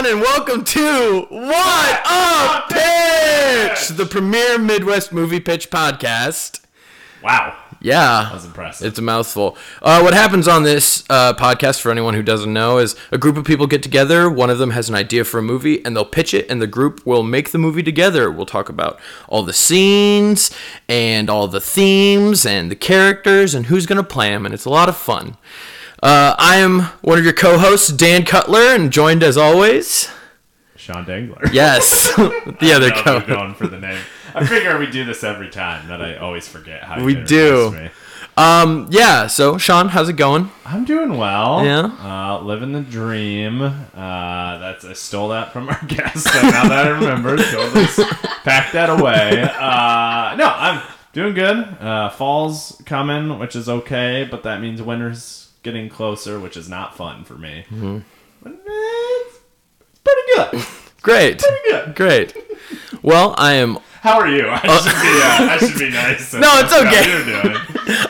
everyone, and welcome to What A Pitch, the premier Midwest movie pitch podcast. Wow. Yeah, That was impressive. it's a mouthful. Uh, what happens on this uh, podcast, for anyone who doesn't know, is a group of people get together. One of them has an idea for a movie, and they'll pitch it, and the group will make the movie together. We'll talk about all the scenes, and all the themes, and the characters, and who's going to play them, and it's a lot of fun. Uh, I am one of your co-hosts, Dann Cutler, and joined as always. Sean Dangler. Yes, the other I don't know if we're co. going for the name. I figure we do this every time, that I always forget how We do. Um, yeah. So, Sean, how's it going? I'm doing well. Yeah? Uh, living the dream. Uh, that's I stole that from our guest. So now that I remember, totally pack that away. Uh, no, I'm doing good. Uh, fall's coming, which is okay, but that means winter's getting closer, which is not fun for me. Mm-hmm. But it's, pretty good. Great. Pretty good. Great. Well, I am. How are you? I should be. Uh, I should be nice. No, it's okay. How you're doing.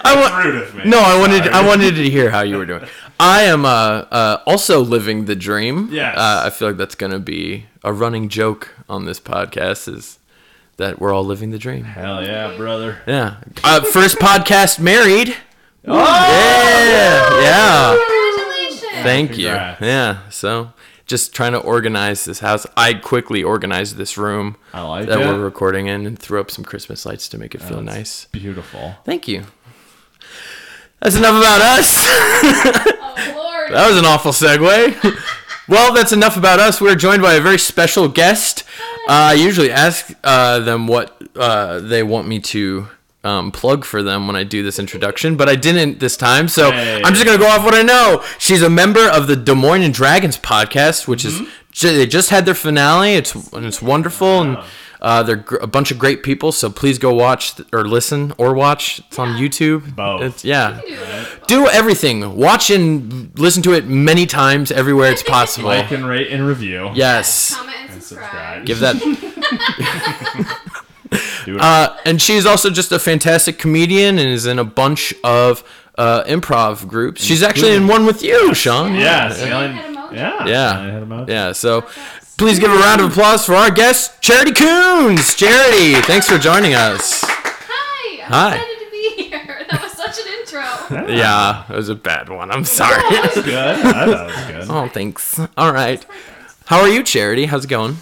I want. rude of me. No, I wanted. Sorry. I wanted to hear how you were doing. I am uh, uh, also living the dream. Yes. Uh, I feel like that's gonna be a running joke on this podcast. Is that we're all living the dream? Hell yeah, brother. Yeah. Uh, first podcast married. Oh, Yeah. Yeah. Congratulations! Thank Congrats. you. Yeah. So just trying to organize this house. I quickly organized this room I like that it. we're recording in and threw up some Christmas lights to make it feel That's nice. Beautiful. Thank you. That's enough about us. Oh Lord! that was an awful segue. well, that's enough about us. We're joined by a very special guest. Uh, I usually ask uh, them what uh, they want me to um, plug for them when I do this introduction, but I didn't this time. So Hey. I'm just going to go off what I know. She's a member of the Des Moines and Dragons podcast, which is ju- they just had their finale. It's and it's wonderful and. Uh, they're gr- a bunch of great people, so please go watch th- or listen or watch. It's on YouTube. Both. It's, yeah, You do everything. Watch and listen to it many times everywhere it's possible. Like and rate and review. yes. Comment and subscribe. subscribe. Give that. Do it. Uh, and she's also just a fantastic comedian and is in a bunch of uh, improv groups. She's actually in one with you, Sean. yeah. Yeah. Alien- Head emoji. yeah. Yeah. Alien head emoji. Yeah. So please give a round of applause for our guest, Charity Coons. Charity, thanks for joining us. Hi! I'm Hi. excited to be here. That was such an intro. Yeah, it was a bad one. I'm sorry. That's good. I thought it was good. oh, thanks. All right. How are you, Charity? How's it going?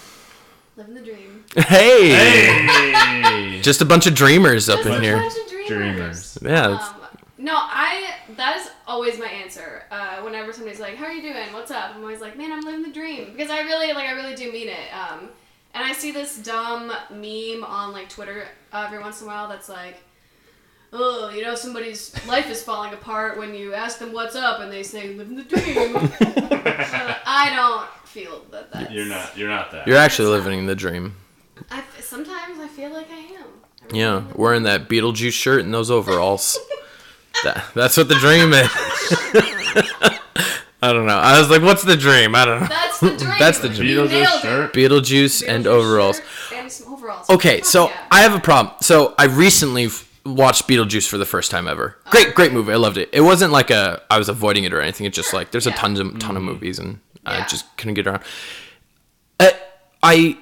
Living the dream. Hey. Hey. Just a bunch of dreamers up Just in a here. bunch of dreamers. Dreamers. Yeah. Um, no, I. That is always my answer. Uh, whenever somebody's like, "How are you doing? What's up?" I'm always like, "Man, I'm living the dream," because I really, like, I really do mean it. Um, and I see this dumb meme on like Twitter uh, every once in a while that's like, "Oh, you know, somebody's life is falling apart when you ask them what's up and they say living the dream." Uh, I don't feel that that's. You're not. You're not that. You're actually living the dream. I, sometimes I feel like I am. I really Yeah, do. wearing that Beetlejuice shirt and those overalls. that, that's what the dream is. I don't know. I was like, what's the dream? I don't know. That's the dream. That's the dream. Beetlejuice shirt. Beetlejuice and overalls. shirt And some overalls. Okay, Fuck so yeah. I have a problem. So I recently watched Beetlejuice for the first time ever. Great, great movie. I loved it. It wasn't like a I was avoiding it or anything. It's just like there's a Yeah. tons of ton of movies and I just couldn't get around. Uh, I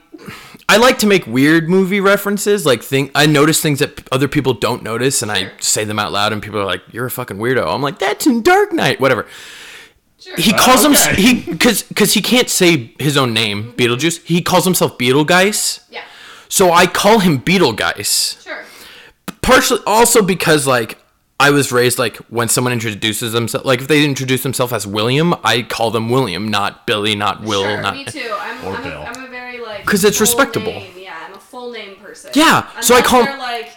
I like to make weird movie references. Like think I notice things that p- other people don't notice, and I say them out loud, and people are like, "You're a fucking weirdo." I'm like, "That's in Dark Knight." Whatever. Sure. He calls uh, him okay. he because because he can't say his own name, mm-hmm. Beetlejuice. He calls himself Beetlegeist. Yeah. So I call him Beetlegeist. Sure. Partially also because like I was raised like when someone introduces themselves like if they introduce themselves as William, I call them William, not Billy, not Will, sure. not Me too. I'm, Or I'm, Bill. A, I'm a very like 'Cause it's respectable. Name. Yeah, I'm a full name person. Yeah, so I call- they're like,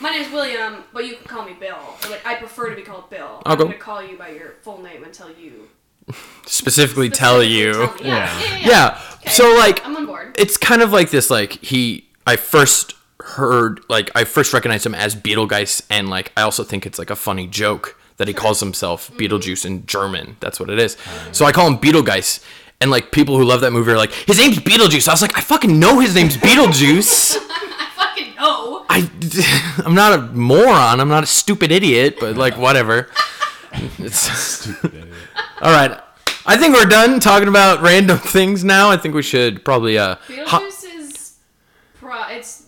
my name's William, but you can call me Bill. Or like, I prefer to be called Bill. I'll I'm go- gonna call you by your full name until you specifically tell you. tell me. Yeah. Yeah. Yeah. yeah, Yeah. Okay. So like I'm on board. it's kind of like this like he I first heard like I first recognized him as Beetlegeist and like I also think it's like a funny joke that he calls himself Mm-hmm. Beetlejuice in German. That's what it is. So I call him Beetlegeist and like people who love that movie are like his name's Beetlejuice. I was like I fucking know his name's Beetlejuice. I fucking know. I I'm not a moron. I'm not a stupid idiot, but like whatever. It's Stupid idiot. all right. I think we're done talking about random things now. I think we should probably uh. hop- Beetlejuice is pro. It's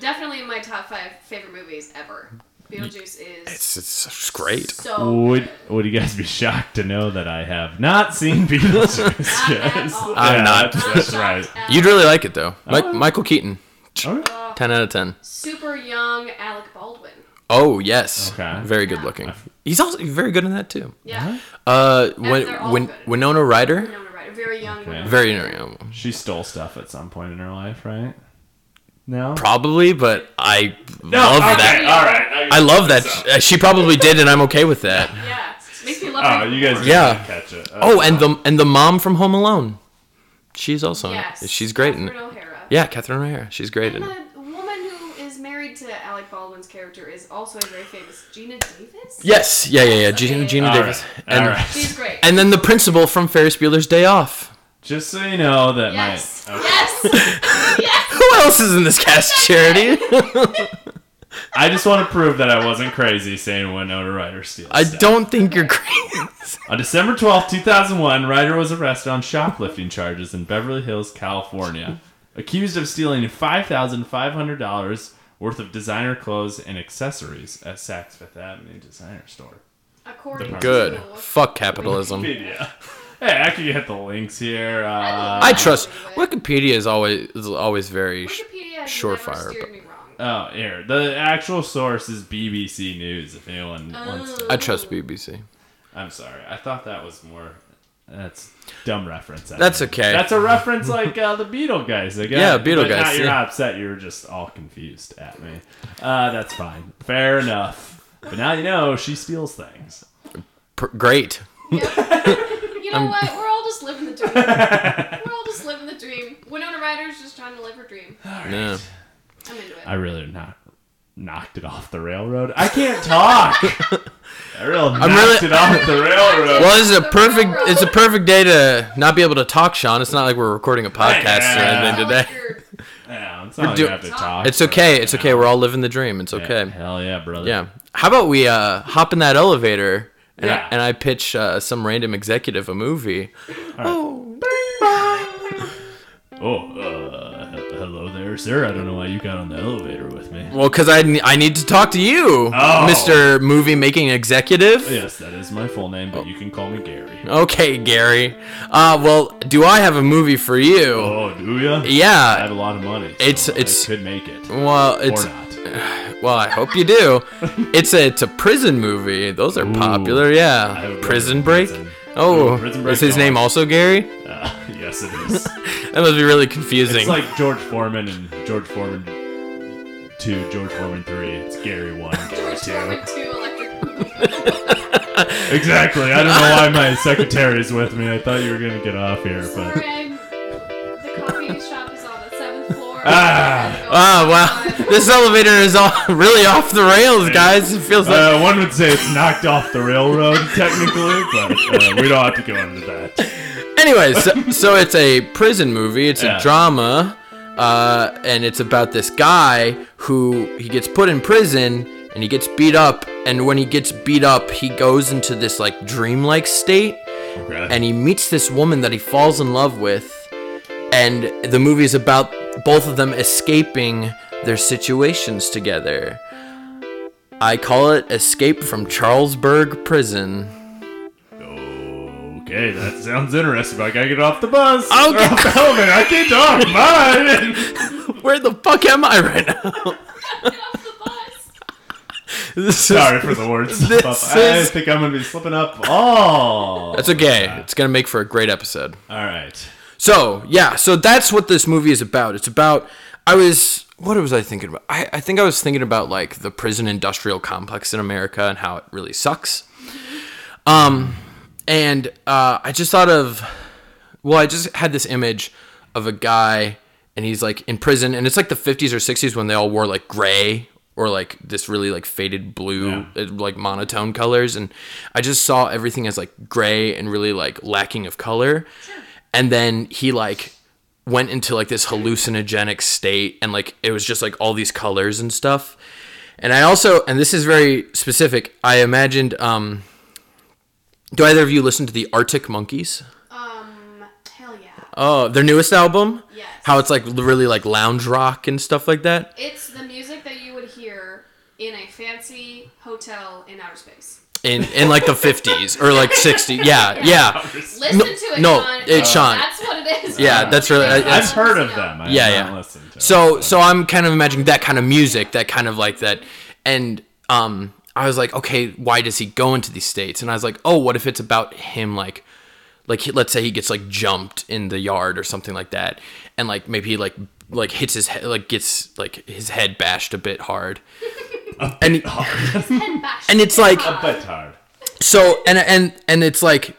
definitely in my top five favorite movies ever. Beetlejuice is it's, it's it's great. so Would good. Would you guys be shocked to know that I have not seen Beetlejuice? Not at. I'm Yeah, not. That's, that's right. You'd really like it though. Mike, Oh. Michael Keaton, Okay. Uh, ten out of ten. super young Alec Baldwin. Oh yes, Okay. very good looking. He's also very good in that too. Yeah. Uh, when when good. Winona Ryder, Winona Ryder, very young. Okay. Very young. She stole stuff at some point in her life, right? No. Probably, but I No, love okay, that. All right. I love that. Uh, She probably did, and I'm okay with that. Yeah, makes me love. Oh, you guys. Yeah. catch it. Oh, and the and the mom from Home Alone, she's also Yes. She's great in it. O'Hara. Yeah, Catherine O'Hara. She's great in And it. the woman who is married to Alec Baldwin's character is also a very famous Geena Davis. Yes, yeah, yeah, yeah. Geena, Geena All Davis, right, and all right. She's great. and then the principal from Ferris Bueller's Day Off. Just so you know that yes. my. okay. Yes. yes. Who else is in this cast, Charity? I just want to prove that I wasn't crazy saying Winona Ryder steals. I stuff. don't think you're crazy. On December twelfth, two 2001, Ryder was arrested on shoplifting charges in Beverly Hills, California, accused of stealing $5,500 worth of designer clothes and accessories at Saks Fifth Avenue designer store. According Good. to Fuck capitalism. Wikipedia. Hey, I can get the links here. Uh, I trust Wikipedia is always is always very. Wikipedia has Surefire, never but- me wrong. Oh, here. The actual source is BBC News, if anyone wants to. I trust BBC. I'm sorry. I thought that was more. That's dumb reference. I That's think. okay. That's a reference like uh, the Beetlegeist. Again. Yeah, Beetle but guys, Not, you're yeah. not upset. You're just all confused at me. Uh, that's fine. Fair enough. But now you know she steals things. Pr- great. You know what? We're all just living the dream. We're all just living the dream. Winona Ryder's just trying to live her dream. Yeah. I'm into it. I really not knocked it off the railroad. I can't talk. I really knocked really- it off the railroad. Well, this is a perfect. railroad. It's a perfect day to not be able to talk, Sean. It's not like we're recording a podcast or anything today. you're- Yeah, it's not like do- have to talk. It's okay. It's know. okay. We're all living the dream. It's Yeah, okay. Hell yeah, brother. Yeah. How about we uh, hop in that elevator and, Yeah. I, and I pitch uh, some random executive a movie. Oh, uh, hello there, sir. I don't know why you got on the elevator with me. Well, because I, I need to talk to you, Oh. Mr. Movie Making Executive. Yes, that is my full name, but you can call me Gary. Okay, Gary. Uh, well, do I have a movie for you? Oh, do ya? Yeah. I have a lot of money. so It's- I it's- could make it, Well, it's. well, I hope you do. It's a it's a prison movie. Those are popular. Yeah. Prison Break. prison. Oh, Ooh, Prison Break is his name also Gary? Uh, yes, it is. That must be really confusing. it's like George Foreman and George Foreman two, George Foreman three. It's Gary one, Gary George two. Foreman 2 Electric Exactly. I don't know why my secretary's with me. I thought you were gonna get off here, but Ah. Oh wow, this elevator is all really off the rails, guys. It feels like uh, one would say it's knocked off the railroad technically, but uh, we don't have to go into that. Anyways, so, so it's a prison movie. It's Yeah. a drama, uh, and it's about this guy who he gets put in prison and he gets beat up. And when he gets beat up, he goes into this like dreamlike state, Okay. and he meets this woman that he falls in love with. And the movie is about both of them escaping their situations together. I call it Escape from Charlesburg Prison. Okay, that sounds interesting. But I gotta get off the bus. Okay. Or off the elevator. I can't talk. Bye. Where the fuck am I right now? Get off the bus. Is- Sorry for the words. This. I is- think I'm gonna be slipping up. Oh, That's okay. It's gonna make for a great episode. All right. So yeah, so that's what this movie is about. It's about I was what was I thinking about? I, I think I was thinking about like the prison industrial complex in America and how it really sucks. Um, and uh, I just thought of well, I just had this image of a guy and he's like in prison and it's like the 50s or 60s when they all wore like gray or like this really like faded blue Yeah. uh, like monotone colors and I just saw everything as like gray and really like lacking of color. And then he like went into like this hallucinogenic state and like it was just like all these colors and stuff. And I also and this is very specific, I imagined um do either of you listen to the Arctic Monkeys? Um, hell yeah. Oh, their newest album. Yes. How it's like really like lounge rock and stuff like that. It's the music that you would hear in a fancy hotel in outer space. In in like the fifties or like sixty. Yeah, yeah. Listen No- to it, no, Sean. it's Sean. That's what it is. Yeah, that's really- Because that's- I've heard of them. I Yeah, yeah. Listened to So them, so I'm kind of imagining that kind of music, that kind of like that, and um, I was like, okay, why does he go into these states? And I was like, oh, what if it's about him, like, like he- let's say he gets like jumped in the yard or something like that, and like maybe he like like hits his head, like gets like his head bashed a bit hard, and he- Head and it's like a bit hard. so and and and it's like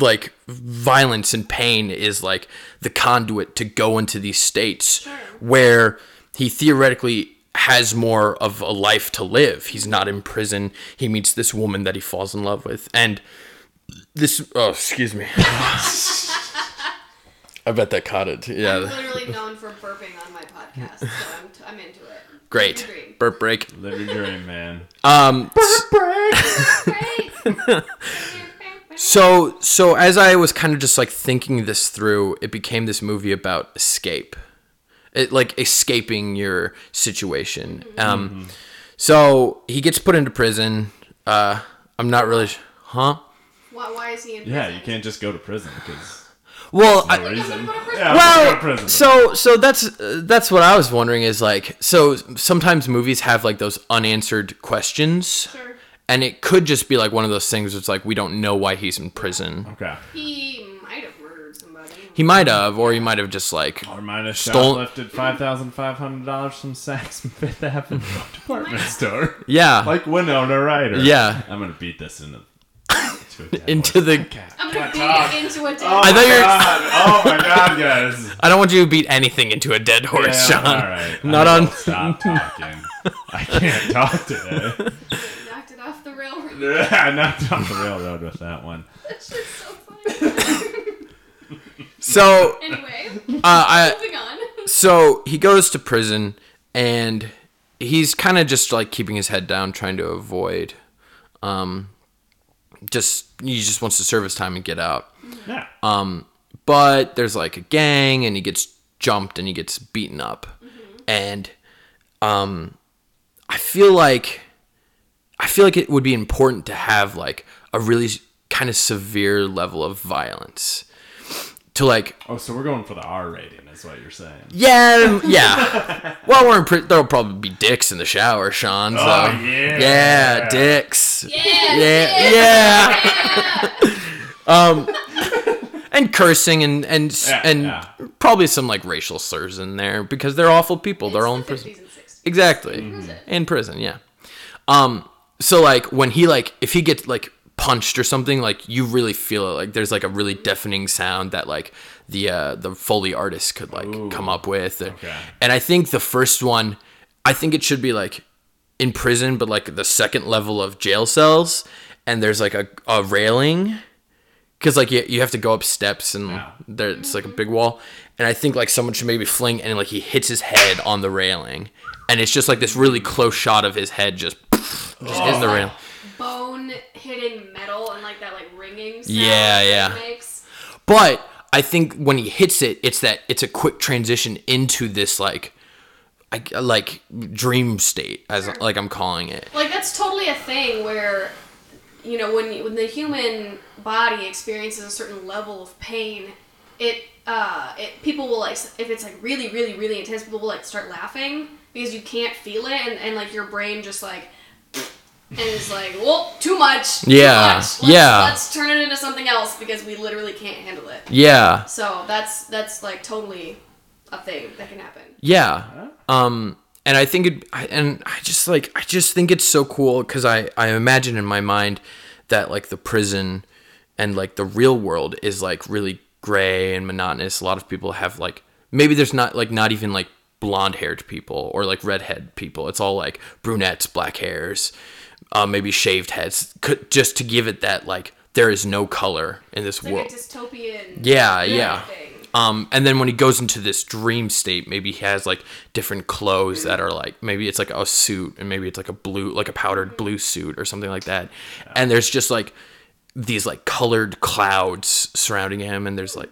like violence and pain is like the conduit to go into these states where he theoretically has more of a life to live. He's not in prison. He meets this woman that he falls in love with. And this oh excuse me. I bet that caught it. Yeah. I'm yeah literally known for burping on my podcast, so I'm, t- I'm into it. Great Dream. burp break Live your dream, man. um Great. So so as I was kind of just like thinking this through, it became this movie about escape. It like escaping your situation. Um so he gets put into prison. Uh I'm not really sh- huh? why, why is he in prison? Yeah, you can't just go to prison because Well, no I, reason. go. Yeah, well, so so that's uh, that's what I was wondering is like so sometimes movies have like those unanswered questions. Sure. And it could just be like one of those things it's like we don't know why he's in prison. okay. He might have murdered somebody. He might have, or he might have just like Or might have Stole- shoplifted five thousand five hundred dollars from Saks Fifth Avenue department store. yeah. Like Winona Ryder. Yeah. I'm gonna beat this into, into, a into the I'm gonna beat talk. it into a dead Oh I thought you were- god! Oh my god, guys! I don't want you to beat anything into a dead horse, Yeah, Sean. all right. Not I on- Stop talking. I can't talk today. knocked it off the railroad. I knocked off the railroad with that one. That's just so funny. So, anyway, uh, I moving on. so he goes to prison, and he's kind of just like keeping his head down, trying to avoid, um, just he just wants to serve his time and get out. Yeah. Um, but there's like a gang, and he gets jumped and he gets beaten up, and um, I feel like I feel like it would be important to have like a really kind of severe level of violence to like oh, so we're going for the R rating, is what you're saying. yeah yeah well we're in pri- there'll probably be dicks in the shower sean so Oh, yeah. yeah dicks Yeah. yeah yeah um and cursing and and Yeah, and yeah. probably some like racial slurs in there because they're awful people they're all in prison 50s and 60s. Exactly. In prison, yeah. Um so like when he like if he gets like punched or something like you really feel it. Like there's like a really deafening sound that like the uh the foley artist could like Ooh. come up with. Okay. and i think the first one i think it should be like in prison but like the second level of jail cells and there's like a, a railing. Because like you, you have to go up steps and Yeah. there it's like a big wall. And i think like someone should maybe fling and like he hits his head on the railing. And it's just like this really close shot of his head just just hitting the railing Bone hitting metal and like that like ringing sound Yeah, yeah. makes. but i think when he hits it it's that it's a quick transition into this like I, like dream state as like i'm calling it Like that's totally a thing where you know when when the human body experiences a certain level of pain, it uh it people will like if it's like really really really intense, people will like start laughing because you can't feel it and, and like your brain just like and it's like well too much too Yeah, much. Let's, yeah. let's turn it into something else because we literally can't handle it yeah so that's that's like totally a thing that can happen Yeah. Um and I think it I, and I just like I just think it's so cool cuz I I imagine in my mind that like the prison and like the real world is like really gray and monotonous. A lot of people have like maybe there's not like not even like blonde-haired people or like redhead people. It's all like brunettes, black hairs, uh, maybe shaved heads could, just to give it that like there is no color in this like world. a dystopian Yeah, yeah. thing. Um, and then when he goes into this dream state, maybe he has like different clothes that are like maybe it's like a suit and maybe it's like a blue, like a powdered blue suit or something like that. And there's just like these like colored clouds surrounding him, and there's like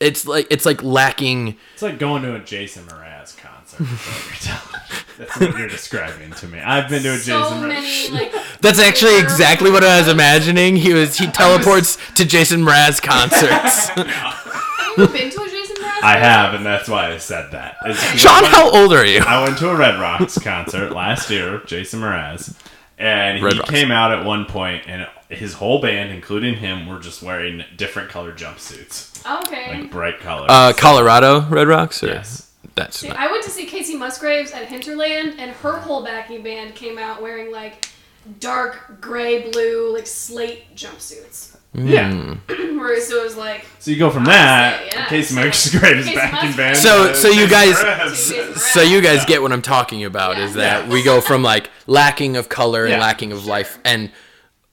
it's like it's like lacking. It's like going to a Jason Mraz concert. Is what you're telling me. That's what you're describing to me. I've been to a so Jason Mraz. many like. That's actually exactly what I was imagining. He was he teleports to Jason Mraz concerts. Have you been to a Jason Mraz? I have, and that's why I said that. It's- Sean, how old are you? I went to a Red Rocks concert last year, Jason Mraz, and Red he Rocks. came out at one point, and his whole band, including him, were just wearing different colored jumpsuits, Okay. like bright colors. Uh, Colorado Red Rocks. Or? Yes. That's See, not- I went to see Kacey Musgraves at Hinterland, and her whole backing band came out wearing like dark gray, blue, like slate jumpsuits. Hmm. yeah. Whereas it was like So you go from that, Honestly, yeah. Kacey Musgraves Kacey backing Musgraves. band. So- so you guys- so you guys Yeah. get what I'm talking about is that Yeah. we go from like lacking of color and lacking of life and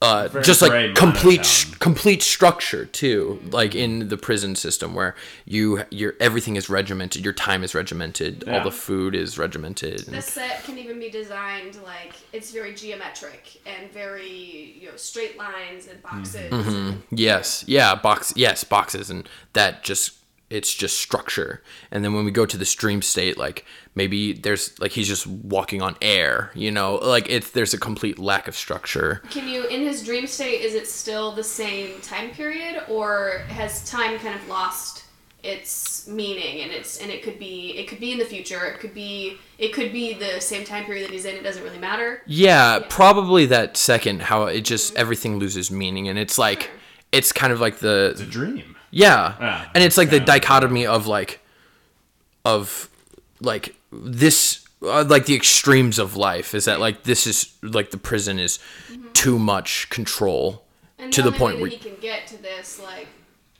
uh, Very just like complete sh- complete structure too like in the prison system where you your everything is regimented your time is regimented all the food is regimented the set can even be designed like it's very geometric and very you know straight lines and boxes. Mm-hmm. Yes, yeah, box, yes, boxes, and that just it's just structure. And then when we go to the dream state, like maybe there's like he's just walking on air, you know, like it's there's a complete lack of structure. Can you in his dream state is it still the same time period or has time kind of lost its meaning and it's and it could be it could be in the future it could be it could be the same time period that he's in it doesn't really matter Yeah, probably that second how it just everything loses meaning, and it's like it's kind of like the It's a the dream. Yeah, Yeah, and it's like the kind of. dichotomy of like of like this uh, like the extremes of life is that like this is like the prison is too much control and to the, the only point way where that he can get to this like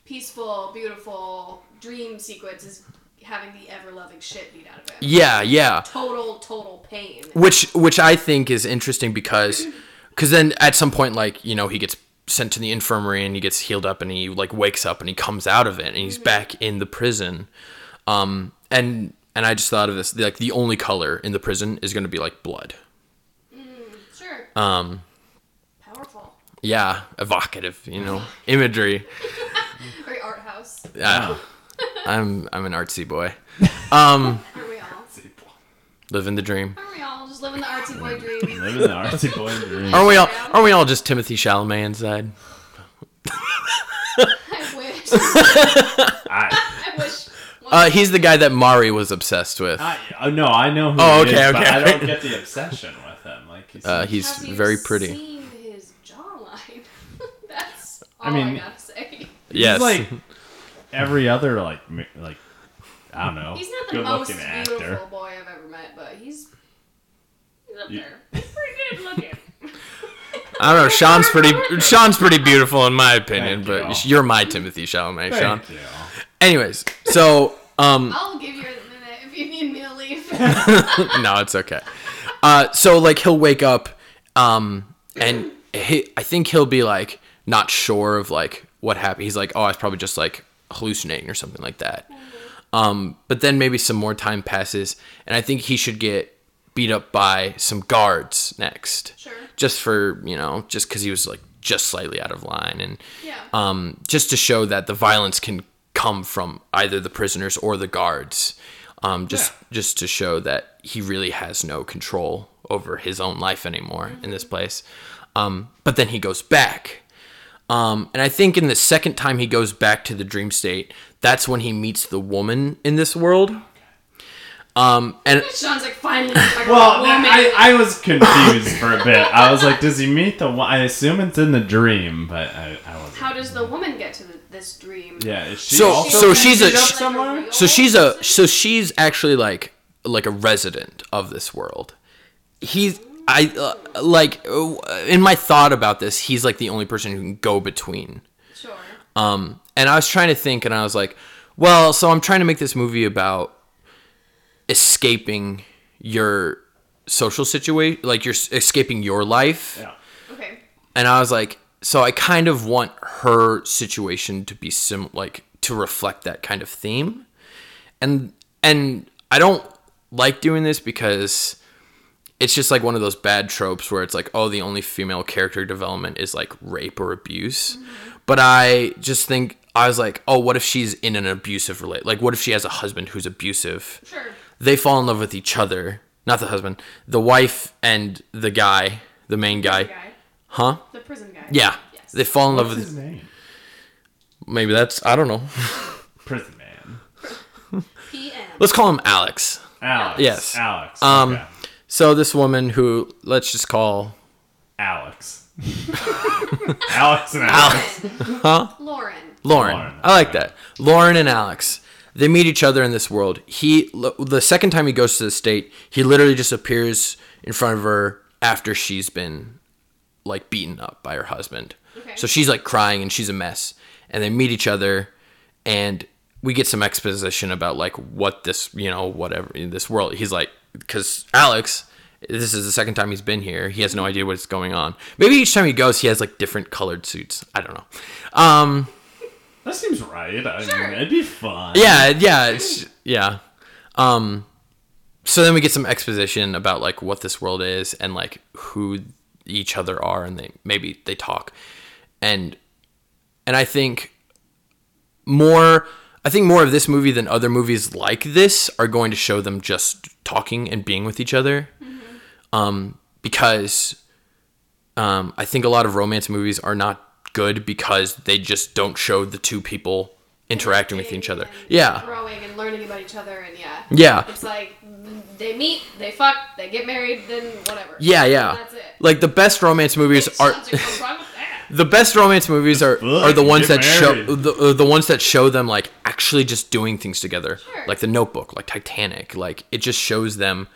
peaceful beautiful dream sequence is having the ever loving shit beat out of him. Yeah yeah. Total total pain. Which which i think is interesting because because then at some point like you know he gets sent to the infirmary and he gets healed up and he like wakes up and he comes out of it and he's back in the prison. Um and and i just thought of this like the only color in the prison is going to be like blood. Sure. Um powerful. yeah evocative you know imagery. Very art house. Yeah. I'm i'm an artsy boy. Um aren't we all? Living the dream. Aren't we all just living the artsy boy dream Living the artsy boy dream. aren't we all aren't we all just timothée chalamet inside I wish I, I wish uh he's the guy that mari was obsessed with I, oh, no, I know who Oh, he okay, is, but okay. I don't get the obsession with him. Like he's, uh he's Have you very pretty Seen his jawline. That's all I I, mean- gotta say. yes he's like every other like like I don't know He's not the good most looking beautiful actor. boy I've ever met, but he's he's up there. He's pretty good looking. I don't know. Sean's pretty. Sean's pretty beautiful in my opinion, Thank but you. you're my Timothée Chalamet, Sean. Thank you. Anyways, so um, I'll give you a minute if you need me to leave. no, it's okay. Uh, so like he'll wake up, um, and he, I think he'll be like not sure of like what happened. He's like, oh, I was probably just like hallucinating or something like that. Um, but then maybe some more time passes, and I think he should get beat up by some guards next. Sure. Just for you know, just because he was like just slightly out of line, and Yeah. um, just to show that the violence can come from either the prisoners or the guards. Um, just just to show that he really has no control over his own life anymore in this place. Um, but then he goes back. Um, and I think in the second time he goes back to the dream state, that's when he meets the woman in this world. Um, and Sean's like finally. Like, Well, woman. I, I was confused for a bit. I was like, does he meet the one? I assume it's in the dream, but I, I wasn't. How does the woman get to the, this dream? Yeah, is she So- also so she's a- beat up so she's a so she's actually like like a resident of this world. He's I uh, like uh, in my thought about this, he's like the only person who can go between. Sure. Um, and I was trying to think, and I was like, well, so I'm trying to make this movie about escaping your social situation, like you're escaping your life. Yeah. Okay. And I was like, so I kind of want her situation to be sim like to reflect that kind of theme. And and I don't like doing this because it's just like one of those bad tropes where it's like, oh, the only female character development is like rape or abuse. Mm-hmm. But I just think I was like, oh, what if she's in an abusive relate? Like, what if she has a husband who's abusive? Sure. They fall in love with each other, not the husband, the wife and the guy, the main guy, The guy. huh? The prison guy. Yeah, Yes. they fall in love with. his name? Maybe that's I don't know. Prison Man. PM. Let's call him Alex. Alex. Yes. Alex. Um, okay. So this woman who let's just call Alex. Alex and Alex. Alex, Lauren. Lauren. Lauren, I like that. Lauren and Alex. They meet each other in this world. He the second time he goes to the state, he literally just appears in front of her after she's been like beaten up by her husband. Okay. So she's like crying and she's a mess. And they meet each other and we get some exposition about like what this, you know, whatever in this world. He's like cuz Alex this is the second time he's been here. He has no idea what's going on. Maybe each time he goes, he has like different colored suits. I don't know. Um, That seems right. I Sure. mean, it'd be fun. yeah, yeah, it's, yeah. Um, so then we get some exposition about like what this world is and like who each other are, and they maybe they talk, and and I think more. I think more of this movie than other movies like this are going to show them just talking and being with each other, um, because um, I think a lot of romance movies are not good because they just don't show the two people interacting with each other. And Yeah. Growing and learning about each other, and yeah. Yeah. It's like they meet, they fuck, they get married, then whatever. Yeah, yeah. That's it. Like the best romance movies are What's wrong with that? the best romance movies are are the ones get that show the, uh, the ones that show them like actually just doing things together. Sure. Like The Notebook, like Titanic, like it just shows them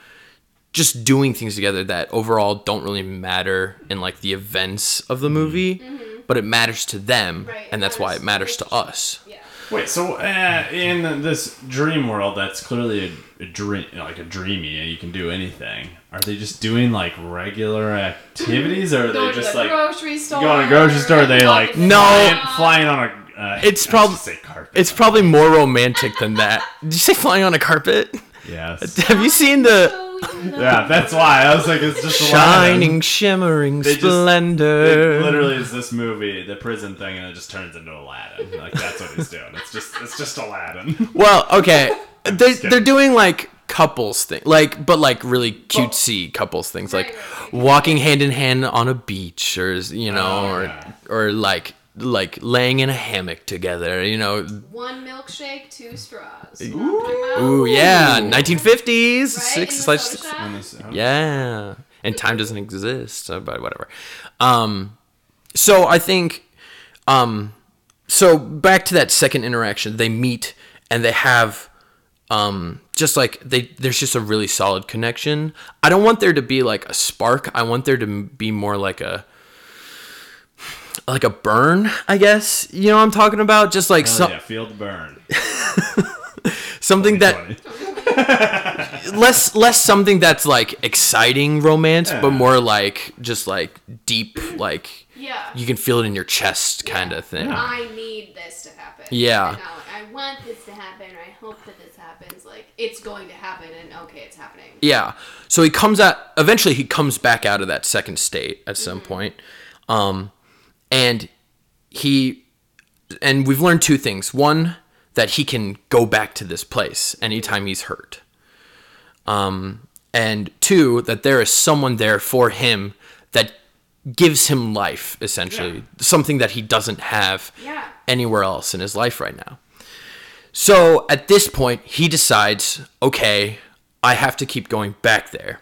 just doing things together that overall don't really matter in like the events of the movie, but it matters to them. Right, and that's why it matters to us. Yeah. Wait, so uh, in this dream world, that's clearly a, a dream, like a dreamy, and you can do anything. Are they just doing like regular activities, or are they to just the like grocery store. going to the grocery store? Are they like No. flying, flying on a? Uh, It's I prob- should say carpet. It's probably more romantic than that. Did you say flying on a carpet? yes. Have you seen the you know. Yeah, that's why I was like, it's just Aladdin. shining, shimmering They just- splendor? It literally is this movie, the prison thing, and it just turns into Aladdin. Like that's what he's doing. It's just, it's just Aladdin. Well, okay, they, they're doing like couples thing, like but like really cutesy couples things, like walking hand in hand on a beach, or you know, Oh, or or like like laying in a hammock together, you know. One milkshake, two straws. Ooh, yeah, 1950s, Right? six In the like soda shop? And this- yeah, and time doesn't exist, but whatever. Um, so I think, um, so back to that second interaction, they meet and they have, um, just like they, there's just a really solid connection. I don't want there to be like a spark. I want there to be more like a, like a burn, I guess. You know what I'm talking about? Just like some, yeah, feel the burn. something that less less something that's like exciting romance, but more like just like deep, like Yeah. you can feel it in your chest kind of thing. Yeah. I need this to happen. Yeah. I want this to happen. I hope that this happens. Like it's going to happen, and okay, it's happening. Yeah. So he comes out eventually he comes back out of that second state at some point. Um and he and we've learned two things. One that he can go back to this place anytime he's hurt. Um and two that there is someone there for him that gives him life essentially, Yeah. something that he doesn't have Yeah. anywhere else in his life right now. So at this point, he decides, okay, I have to keep going back there.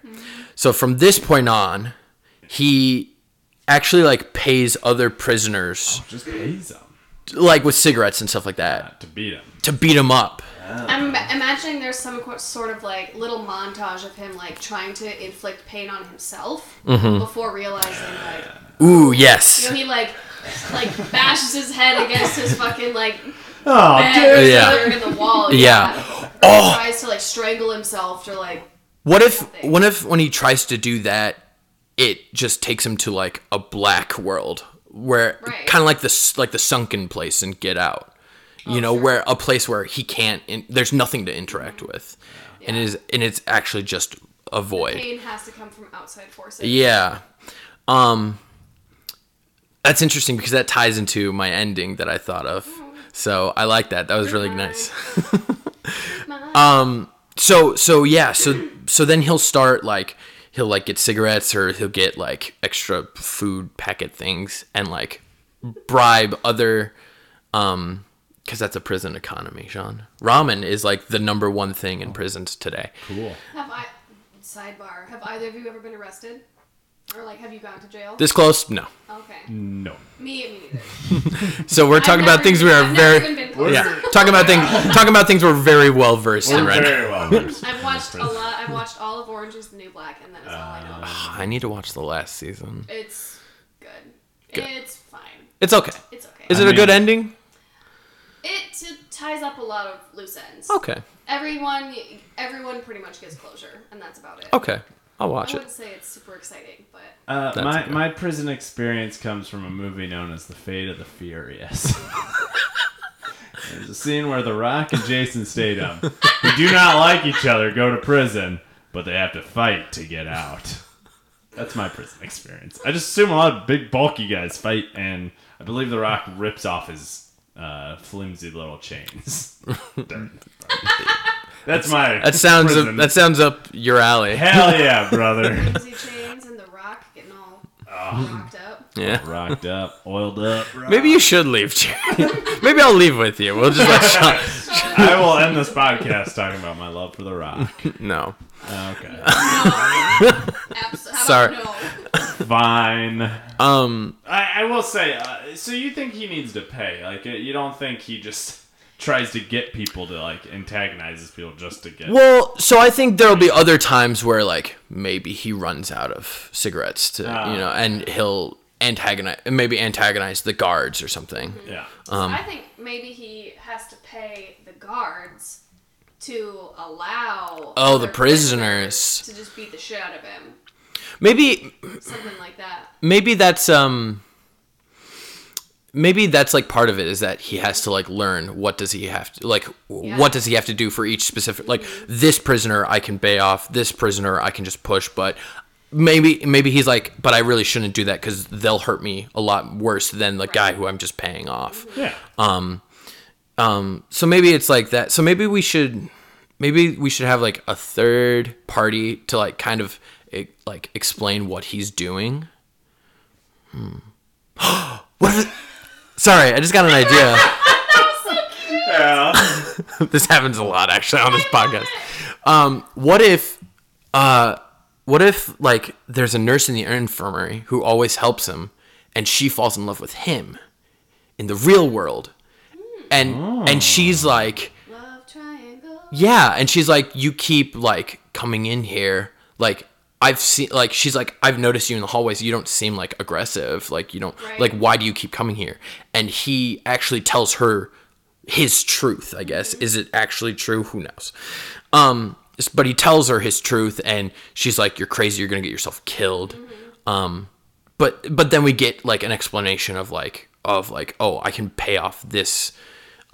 So from this point on, he actually like pays other prisoners, Just pays them like with cigarettes and stuff like that, to beat him. to beat him up. I'm imagining there's some sort of like little montage of him like trying to inflict pain on himself Mm-hmm. before realizing like Ooh, you yes. know he like like bashes his head against his fucking like Oh, bed. Yeah. something in the wall. Yeah. Yeah. Oh. Tries to like strangle himself or like What if Something. what if when he tries to do that, it just takes him to like a black world where Right. kind of like this like the sunken place and Get Out. You Oh, know, sure. where a place where he can't in, there's nothing to interact with. And it is and it's actually just avoid. Pain has to come from outside forces. Yeah. Um that's interesting because that ties into my ending that I thought of. So I like that. That was really nice. um so so yeah, so so then he'll start like he'll like get cigarettes or he'll get like extra food packet things and like bribe other um because that's a prison economy, Sean. Ramen is like the number one thing in prisons today. Cool. Have I sidebar? Have either of you ever been arrested, or like have you gone to jail? This close? No. okay. No. Me, me neither. So we're talking I've about never things we are I've very Never even been yeah talking about things talking about things we're very well versed in We're right now. very well versed. I've watched a lot. I've watched all of Orange Is the New Black, and that is all I know. Ah, I need to watch the last season. It's good. Good. It's fine. It's okay. It's okay. Is I it a good ending? it t- ties up a lot of loose ends. Okay. Everyone, everyone pretty much gets closure, and that's about it. Okay. I'll I watch it. I wouldn't say it's super exciting, but Uh, my okay. my prison experience comes from a movie known as The Fate of the Furious. There's a scene where The Rock and Jason Statham, who do not like each other, go to prison, but they have to fight to get out. That's my prison experience. I just assume a lot of big, bulky guys fight, and I believe The Rock rips off his uh, flimsy little chains. That's my. That sounds prison. that sounds up your alley. Hell yeah, brother. Lindsay Chains and The Rock getting all rocked up. Yeah. Rocked up, oiled up. Maybe you should leave. Jerry. Maybe I'll leave with you. We'll just let Sean. I will end this podcast talking about my love for The Rock. No. Okay. Abs- how Sorry. About no? Fine. Fine. Um. I, I will say, uh, so you think he needs to pay? Like, you don't think he just tries to get people to, like, antagonizes people just to get. Well, so I think there'll be other times where like maybe he runs out of cigarettes to Ah. you know, and he'll antagonize maybe antagonize the guards or something. Yeah. Um, I think maybe he has to pay the guards to allow Oh, the other prisoners. to just beat the shit out of him, Maybe something like that. maybe that's um maybe that's like part of it is that he has to like learn what does he have to like Yeah. what does he have to do for each specific like this prisoner I can bay off this prisoner I can just push but maybe maybe he's like but I really shouldn't do that cuz they'll hurt me a lot worse than the guy who I'm just paying off Yeah. um um so maybe it's like that so maybe we should maybe we should have like a third party to like kind of like explain what he's doing hmm. what if it, sorry i just got an idea Yeah. this happens a lot actually on this podcast um what if uh what if like there's a nurse in the infirmary who always helps him and she falls in love with him in the real world and and she's like Love triangle. Yeah, and she's like, you keep like coming in here. Like I've seen, like she's like, I've noticed you in the hallways. You don't seem like aggressive. Like you don't, Right. like why do you keep coming here? And he actually tells her his truth. I guess is it actually true? Who knows? Um, but he tells her his truth, and she's like, you're crazy. You're gonna get yourself killed. Um, but but then we get like an explanation of like of like oh I can pay off this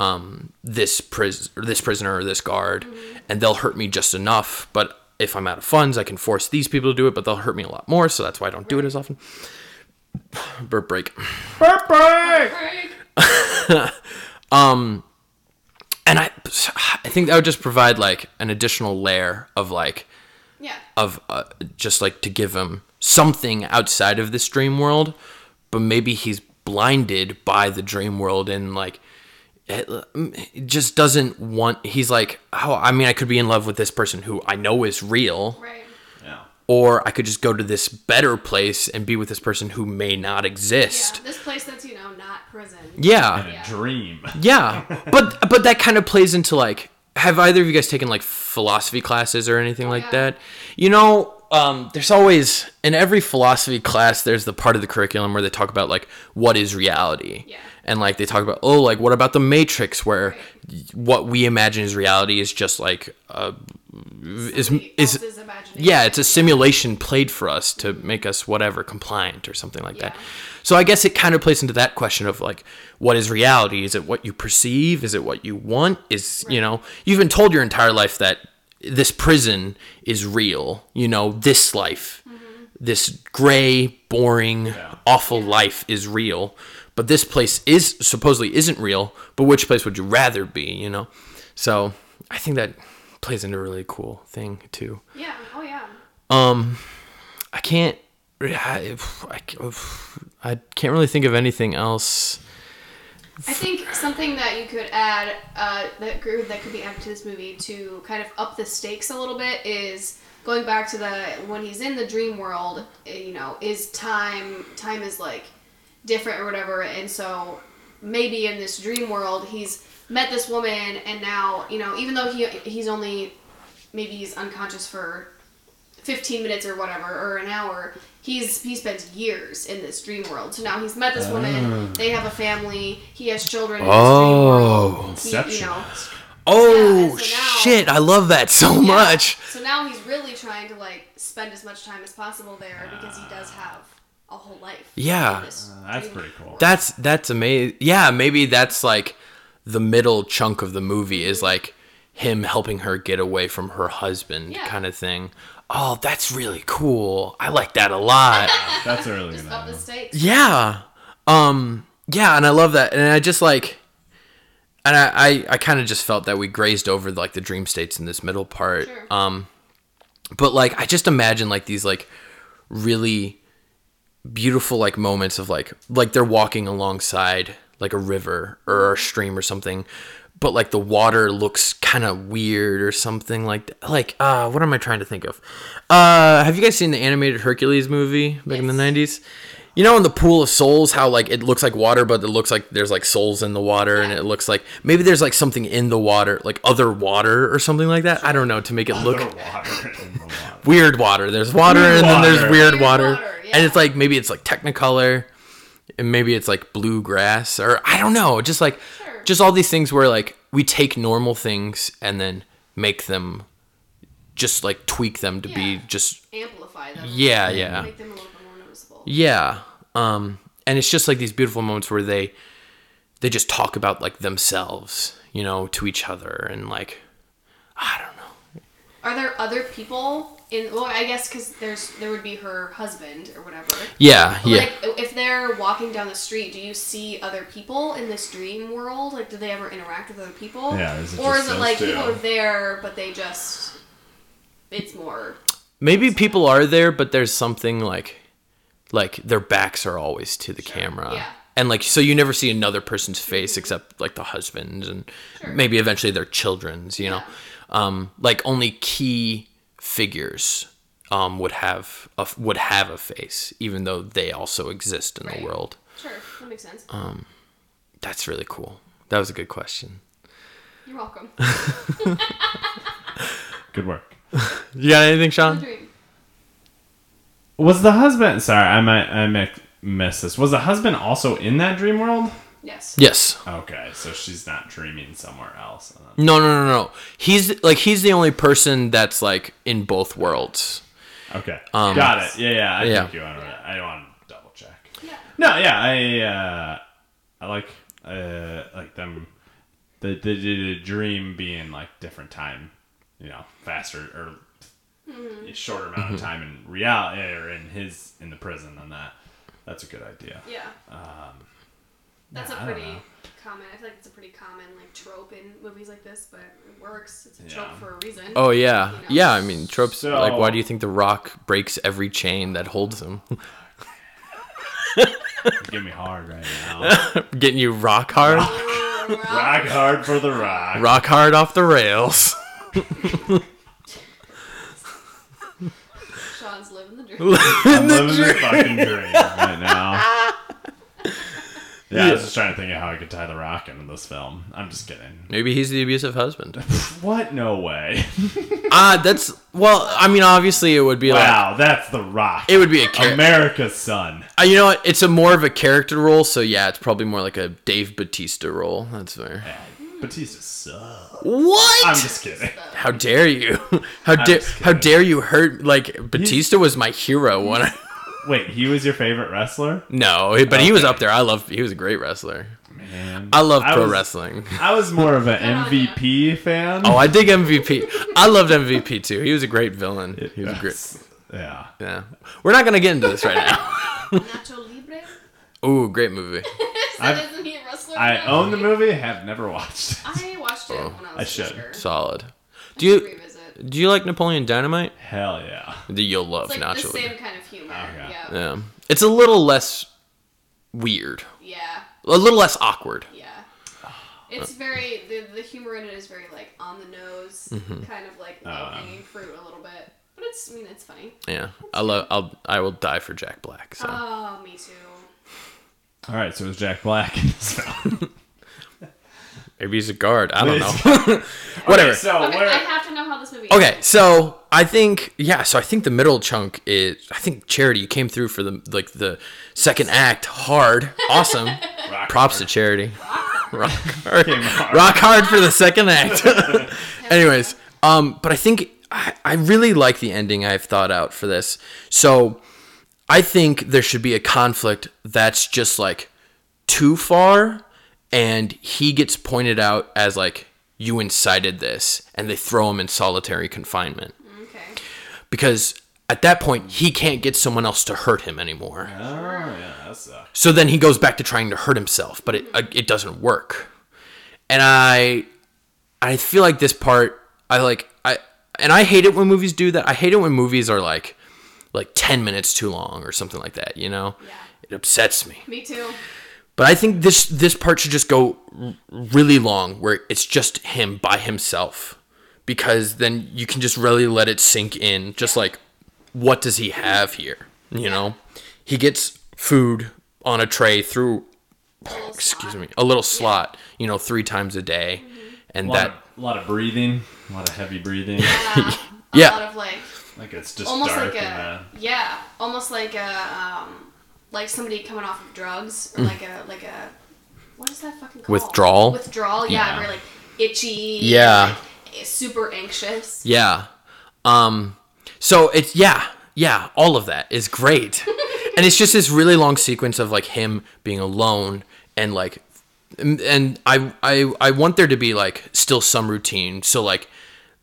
um this pris or this prisoner or this guard and they'll hurt me just enough but if I'm out of funds I can force these people to do it but they'll hurt me a lot more so that's why I don't do it as often burp break Craig. and I I think that would just provide like an additional layer of like Yeah. of uh, just like to give him something outside of this dream world, but maybe he's blinded by the dream world and like it, it just doesn't want. He's like, oh, I mean, I could be in love with this person who I know is real, Right. Yeah. or I could just go to this better place and be with this person who may not Yeah. exist. This place that's you know not prison. Yeah, And a Yeah. dream. yeah, but but that kind of plays into like have either of you guys taken like philosophy classes or anything like yeah. that? You know, um, there's always in every philosophy class there's the part of the curriculum where they talk about like what is reality. Yeah. And like they talk about oh like what about the matrix where what we imagine as reality is just like uh is is yeah, it's a simulation played for us to make us whatever compliant or something like that. So I guess it kind of plays into that question of like, what is reality? Is it what you perceive? Is it what you want? Is you know, you've been told your entire life that this prison is real. You know, this life, this gray, boring, awful life is real. But this place is supposedly isn't real. But which place would you rather be? You know, so I think that plays into a really cool thing too. Yeah. Oh yeah. Um, I can't. I, I can't really think of anything else. I think something that you could add uh, that could, that could be added to this movie to kind of up the stakes a little bit is going back to the when he's in the dream world. eh, You know, is time time is like different or whatever, and so maybe in this dream world he's met this woman, and now you know even though he he's only maybe he's unconscious for 15 minutes or whatever or an hour he's he spent years in this dream world so now he's met this woman ah. they have a family he has children in this Oh. dream world he, you know Oh Yeah, so now- shit! I love that so Yeah. much. so now he's really trying to like spend as much time as possible there because he does have a whole life Yeah. Uh, that's dream pretty cool. That's that's amazing. Yeah, maybe that's like the middle chunk of the movie is like him helping her get away from her husband, Yeah. kind of thing. Oh, that's really cool. I like that a lot. That's a really just good up the idea. stakes yeah. Um. Yeah, and I love that, and I just like, and I I, I kind of just felt that we grazed over like the dream states in this middle part. Sure. Um. But like, I just imagine like these like really beautiful like moments of like like they're walking alongside like a river or a stream or something but like the water looks kind of weird or something like that. like uh what am i trying to think of uh have you guys seen the animated hercules movie back in the 90s you know in the pool of souls how like it looks like water but it looks like there's like souls in the water and it looks like maybe there's like something in the water like other water or something like that i don't know to make it look water water. weird water. There's water Weird and then there's water. weird Weird water. Water, And it's like maybe it's like Technicolor and maybe it's like bluegrass or I don't know. Just like Sure. just all these things where like we take normal things and then make them just like tweak them to be just amplify them yeah, yeah. make them a little bit more noticeable Yeah. Um and it's just like these beautiful moments where they they just talk about like themselves, you know, to each other and like I don't know. Are there other people in? Well, I guess because there's there would be her husband or whatever. Yeah, But, yeah. Like if they're walking down the street, do you see other people in this dream world? Like, do they ever interact with other people? Yeah, is it or just is it like two? people are there, but they just it's more Maybe people are there, but there's something like, like their backs are always to the camera, Yeah. and like so you never see another person's face except like the husband's and Sure. maybe eventually their children's. You know, um, like only key figures um, would have a, would have a face, even though they also exist in Right. the world. sure that makes sense. Um, That's really cool. That was a good question. You're welcome. Good work. You got anything, Sean? Was the husband? Sorry, I might I might miss this. Was the husband also in that dream world? Yes. Yes. Okay, so she's not dreaming somewhere else. No, no, no, no. He's like he's the only person that's like in both worlds. Okay, Um, got it. Yeah, yeah. I yeah. think you want to. I want to double check. Yeah. No, yeah, I uh, I like uh, like them the, the the dream being like different time, you know, faster or a shorter amount of time in reality or in his in the prison than that. That's a good idea. Yeah. That's yeah, I a don't pretty know. common. I feel like it's a pretty common like trope in movies like this, but it works. It's a Yeah. trope for a reason. Oh yeah, You know? yeah. I mean, tropes. So- like, why do you think The Rock breaks every chain that holds him, You give me hard right now. getting you rock hard, rock hard for the rock. rock hard off the rails? Sean's living the dream. I'm living the fucking dream right now. Yeah, I was just trying to think of how I could tie the rock into this film. I'm just kidding. Maybe he's the abusive husband. What? No way. Ah, that's well. I mean, obviously, it would be like Wow, that's the rock. it would be a character. America's son. Uh, you know what? It's a more of a character role, so yeah, it's probably more like a Dave Batista role. That's fair. Batista sucks. What? I'm just kidding. How dare you? How dare just how kidding. dare you hurt like Batista was my hero when I Wait, he was your favorite wrestler? No, but he was up there. I love he was a great wrestler. Man, man. I love I pro was- wrestling. I was more of an MVP fan. Oh, I dig MVP. I loved MVP too. He was a great villain. He was a great. Yeah. Yeah. We're not gonna get into this right now. Nacho Libre. Ooh, great movie. so I've- isn't he a wrestler? I now? own the movie. Have never watched. it. I watched it oh. when I was I should. younger. Solid. Do Should you revisit. Do you like Napoleon Dynamite? Hell yeah. You'll love It's like Nacho. the Libre. same kind of humor. Okay. Yeah. Yeah. It's a little less weird. Yeah. A little less awkward. Yeah. It's very the the humor in it is very like on the nose, Mm-hmm. kind of like low Uh. hanging fruit a little bit. But it's I mean it's funny. Yeah. I love I'll I will die for Jack Black. So Oh, me too. All right. So it was Jack Black in this film. maybe he's a guard. I don't know. Whatever. Okay, so Okay, where? I have to know how this movie. Is. Okay, so I think yeah, so I think the middle chunk is I think Charity came through for the like the second act hard, awesome. Rock Props hard. to Charity. Rock hard. Came hard. Rock hard for the second act. Anyways, um, but I think I, I really like the ending I've thought out for this. So I think there should be a conflict that's just like too far, and he gets pointed out as like you incited this, and they throw him in solitary confinement Okay. because at that point he can't get someone else to hurt him anymore. Oh yeah, that sucks. So then he goes back to trying to hurt himself, but it uh, it doesn't work. And I I feel like this part I like I and I hate it when movies do that. I hate it when movies are like like 10 minutes too long or something like that, you know? Yeah. It upsets me. Me too. But I think this this part should just go really long where it's just him by himself because then you can just really let it sink in just like what does he have here, you know? He gets food on a tray through Little excuse slot. me, a little slot, you know, 3 times a day. And A that of, a lot of breathing, a lot of heavy breathing. Yeah. A Yeah. lot of like like it's just almost dark like and a uh, yeah, almost like a um like somebody coming off of drugs Mm. or like a like a what is that fucking called? Withdrawal? Withdrawal, yeah, Yeah. very like itchy. Yeah. like, super anxious. Yeah. Um so it's yeah, yeah, all of that is great. and it's just this really long sequence of like him being alone and like and and I I I want there to be like still some routine. So like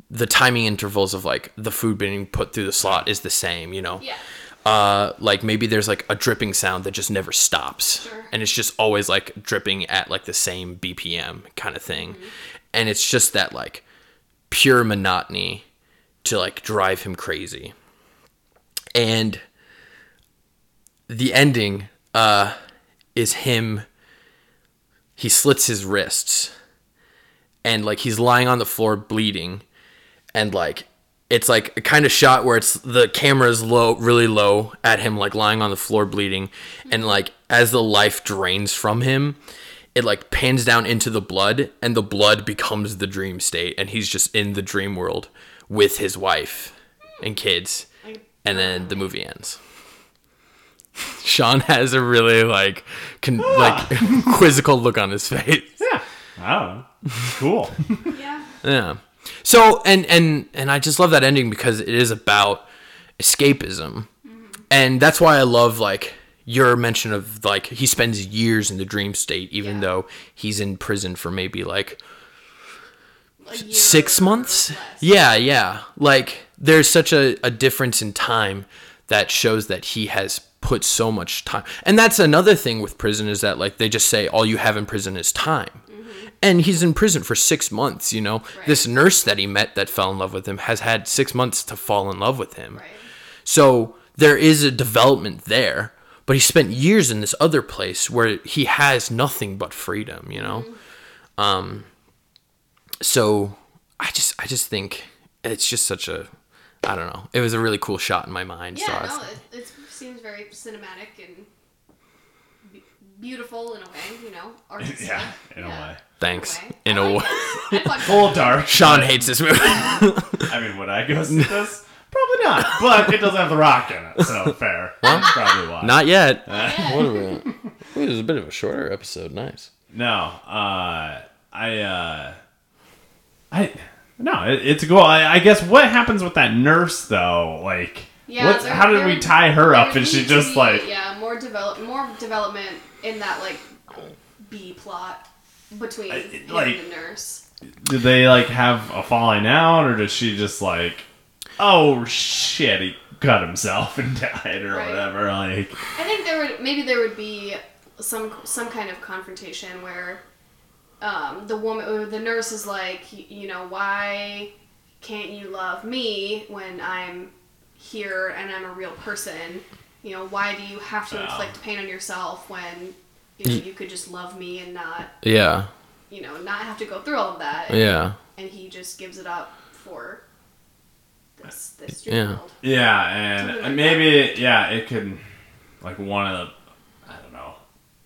the timing intervals of like the food being put through the slot is the same, you know. Yeah. Uh like maybe there's like a dripping sound that just never stops. Sure. And it's just always like dripping at like the same BPM kind of thing. And it's just that like pure monotony to like drive him crazy. And the ending uh is him he slits his wrists and like he's lying on the floor bleeding and like it's like a kind of shot where it's the camera's low really low at him like lying on the floor bleeding and like as the life drains from him it like pans down into the blood and the blood becomes the dream state and he's just in the dream world with his wife and kids and then the movie ends sean has a really like con- ah. like quizzical look on his face yeah. I. Cool. Yeah. yeah. So and and and I just love that ending because it is about escapism. And that's why I love like your mention of like he spends years in the dream state even Yeah. though he's in prison for maybe like 6 months. Yeah, yeah. Like there's such a, a difference in time that shows that he has put so much time. And that's another thing with prison is that like they just say all you have in prison is time. And he's in prison for six months, you know. This nurse that he met that fell in love with him has had six months to fall in love with him. Right. So there is a development there, but he spent years in this other place where he has nothing but freedom, you know. Um, so I just I just think it's just such a I don't know. It was a really cool shot in my mind. so Yeah, was- no, it, it seems very cinematic and beautiful in a way, you know, artistic. yeah, in a way. thanks. In a way. this. I fuck Full dark. Sean hates this movie. I mean, would I go see this? Probably not. But it doesn't have the rock in it, so fair. That's probably why. Not yet. what a minute. It was a bit of a shorter episode. Nice. No, uh, I, uh, I, no, it, it's cool. I, I guess what happens with that nurse though? Like, Yeah, what's, there- how did there- we tie her up? there And she just be, like, yeah, more develop, more development in that like B plot between I- him like- and the nurse. Did they like have a falling out, or does she just like, oh shit, he cut himself and died, or Right. whatever? Like, I think there would maybe there would be some some kind of confrontation where um, the woman or the nurse is like, you know, why can't you love me when I'm here and I'm a real person? You know, why do you have to Wow. inflict pain on yourself when you know mm. you could just love me and not Yeah. you know not have to go through all of that? Yeah. And he just gives it up for this this dream Yeah. world. yeah, Something and like maybe yeah, it could like one of the, I don't know.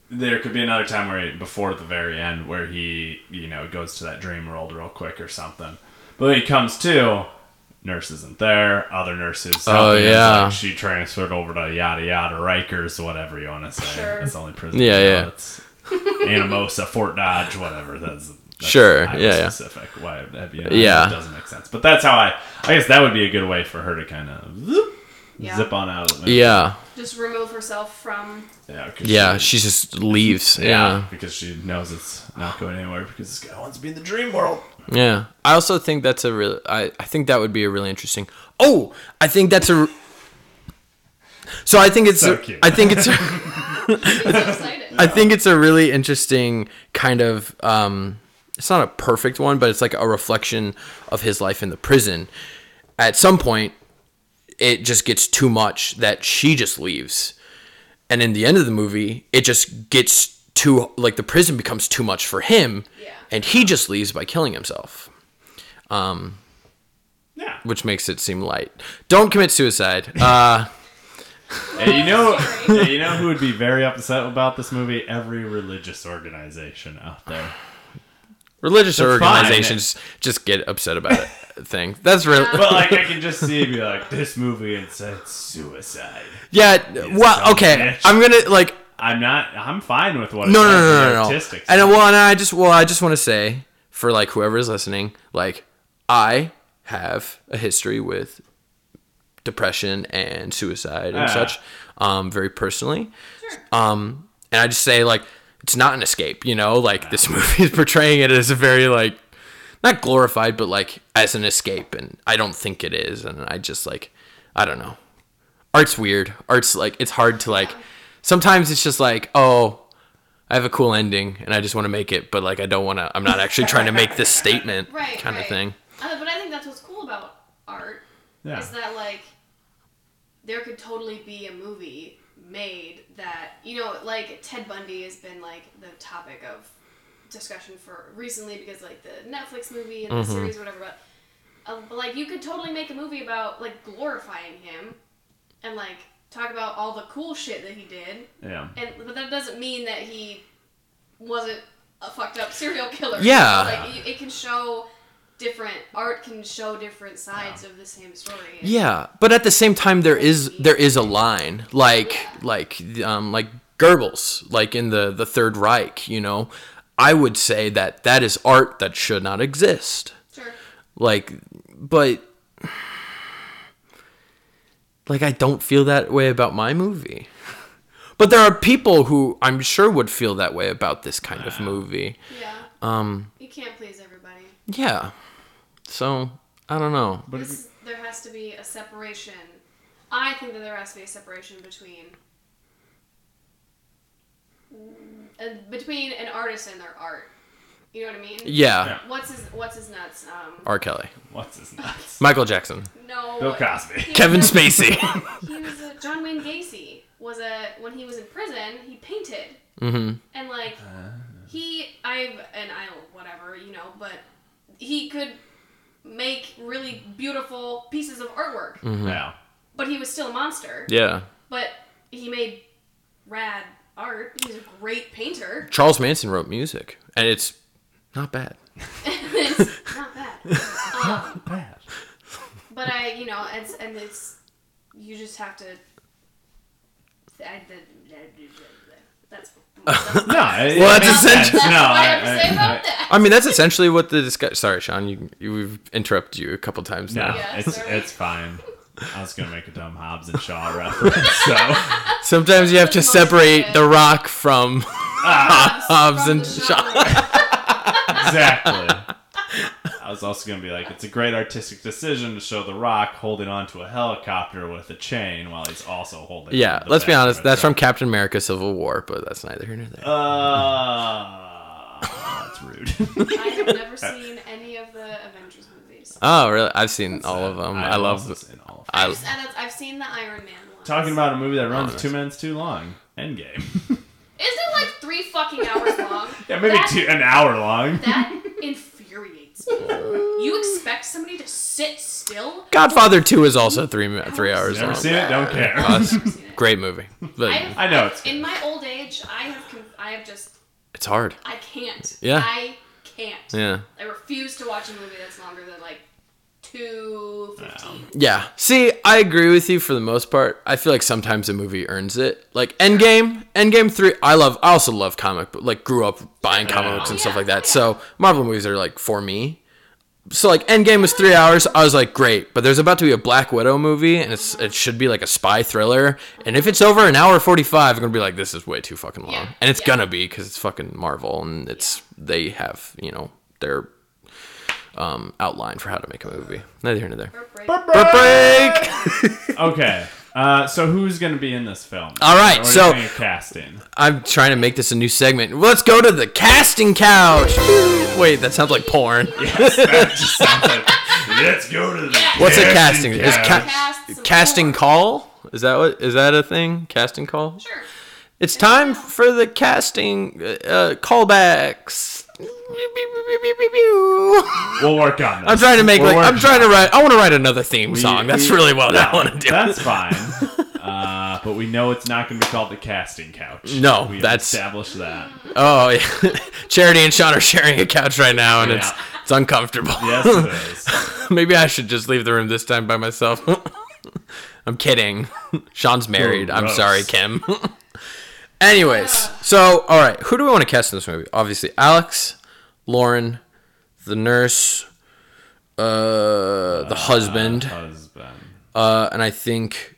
There could be another time where he, before at the very end where he you know goes to that dream world real quick or something, but when he comes to. Nurse isn't there. Other nurses. Oh, yeah. like, she transferred over to yada yada Rikers, whatever you want to say. Sure. That's the only prison. Yeah, you yeah. It's Anamosa, Fort Dodge, whatever. That's, that's Sure, Iowa yeah, yeah. Specific. Why? That'd be, Yeah. It doesn't make sense. But that's how I. I guess that would be a good way for her to kind of zip, Yeah. zip on out of it. Yeah. Just remove herself from Yeah. Yeah. She, She just leaves. yeah. Yeah. Because she knows it's not going anywhere because this guy wants to be in the dream world. Yeah. I also think that's a real. I I think that would be a really interesting. Oh, I think that's a. So I think it's. So a- I think it's. I think it's a really interesting kind of um it's not a perfect one, but it's like a reflection of his life in the prison. At some point it just gets too much that she just leaves. And in the end of the movie, it just gets too like the prison becomes too much for him Yeah. and he just leaves by killing himself, Yeah. which makes it seem light. Don't commit suicide. Uh And you know, yeah, you know who would be very upset about this movie? Every religious organization out there. religious That's fine. organizations just get upset about it. Thing. That's really But like, I can just see be like this movie and said suicide. Yeah, well, okay. bitch. I'm gonna like I'm not. I'm fine with what. no, it no, no, no, no, no. And well, and I just well, I just want to say for like whoever is listening, like I have a history with depression and suicide and Ah. such, um, very personally. Sure. Um, and I just say like it's not an escape, you know. Like this movie is portraying it as a very like not glorified, but like as an escape, and I don't think it is. And I just like I don't know. Art's weird. Art's like it's hard to like. Sometimes it's just like oh. I have a cool ending and I just want to make it, but like I don't want to. I'm not actually trying to make this statement, Right, kind right. of thing. Uh, but I think that's what's cool about art Yeah. is that like there could totally be a movie made that you know like Ted Bundy has been like the topic of discussion for recently because like the Netflix movie and the Mm-hmm. series or whatever but, uh, but like you could totally make a movie about like glorifying him and like talk about all the cool shit that he did Yeah. and but that doesn't mean that he wasn't a fucked up serial killer. Yeah. like it, it can show different art can show different sides of the same story. Yeah, but at the same time, there is there is a line like like um like Goebbels, like in the the Third Reich. You know, I would say that that is art that should not exist. Sure. Like, but like I don't feel that way about my movie. But there are people who I'm sure would feel that way about this kind of movie. Yeah. Um, You can't please everybody. yeah. So I don't know. But This, there has to be a separation. I think that there has to be a separation between uh, between an artist and their art. You know what I mean? Yeah, Yeah. What's his What's his nuts? Um, R. Kelly, what's his nuts? Michael Jackson, no. Bill Cosby. Kevin a- Spacey. he was a, John Wayne Gacy was a when he was in prison he painted hmm and like he I've and I whatever you know but he could make really beautiful pieces of artwork Mhm. Yeah. but he was still a monster Yeah. but he made rad art he's a great painter Charles Manson wrote music, and it's not bad. it's not bad um, Bad. but I you know it's and it's you just have to I, that's that's No. Well, that's makes essential- sense. That's No, I I- have I- about I- that. I mean, that's essentially what the discussion. Sorry, Sean. You, you we've interrupted you a couple times No, now. Yeah, it's sorry. it's fine. I was gonna make a dumb Hobbs and Shaw reference, so Sometimes you have to That's most of separate the rock from Hobbs from and Shaw. Genre. exactly. I was also gonna be like, it's a great artistic decision to show The Rock holding onto a helicopter with a chain while he's also holding. Yeah, the let's be honest. a That's from. Captain America: Civil War, but that's neither here nor there. Uh, that's rude. I have never seen any of the Avengers movies. Oh, really? I've seen all of them. I I've love. also seen all of them. I, I've, I've seen the Iron Man one. Talking about a movie that runs Oh, two minutes too long. Endgame. Isn't it like three fucking hours long? yeah, maybe That- two, an hour long. That infuriates me. You expect somebody to sit still? Godfather Two is also three mi- three hours Never long. seen it. Don't care. Uh, it's Never seen it. great movie, but I've- I know it's In my old age, I have I have just it's hard. I can't. Yeah. I can't. Yeah. I refuse to watch a movie that's longer than like two fifteen. Yeah. See, I agree with you for the most part. I feel like sometimes a movie earns it. Like Endgame, Endgame 3, I love I also love comic but like grew up buying comic books and Oh, stuff like that. Oh, So, Marvel movies are like for me. So like Endgame was 3 hours. I was like, "Great." But there's about to be a Black Widow movie and it's it should be like a spy thriller. And if it's over an hour 45, I'm going to be like, "This is way too fucking long." Yeah. And it's Yeah. going to be cuz it's fucking Marvel and it's they have, you know, their um, outline for how to make a movie. Neither here nor there. Or break. break. Okay. Uh, so who's gonna be in this film? All right, What do you so- think of casting. I'm trying to make this a new segment. Let's go to the casting couch. Wait, that sounds like porn. That just sounds like. Let's go to the. Yeah. What's a casting? Is ca- Cast some casting more. call? Is that what? Is that a thing? Casting call? Sure. It's time for the casting uh, callbacks. We'll work on this. I'm trying to make We'll like I'm trying to write. I want to write another theme We- song. That's we- really what I want to do. That's fine. Uh, but we know it's not going to be called the casting couch. No, we that's- established that. Oh, yeah. Charity and Sean are sharing a couch right now, and it's Yeah. it's uncomfortable. Yes, it is. Maybe I should just leave the room this time by myself. I'm kidding. Sean's married. I'm sorry, Kim. Anyways, so all right, who do we want to cast in this movie? Obviously, Alex, Lauren, the nurse, uh, the husband, Husband. uh, and I think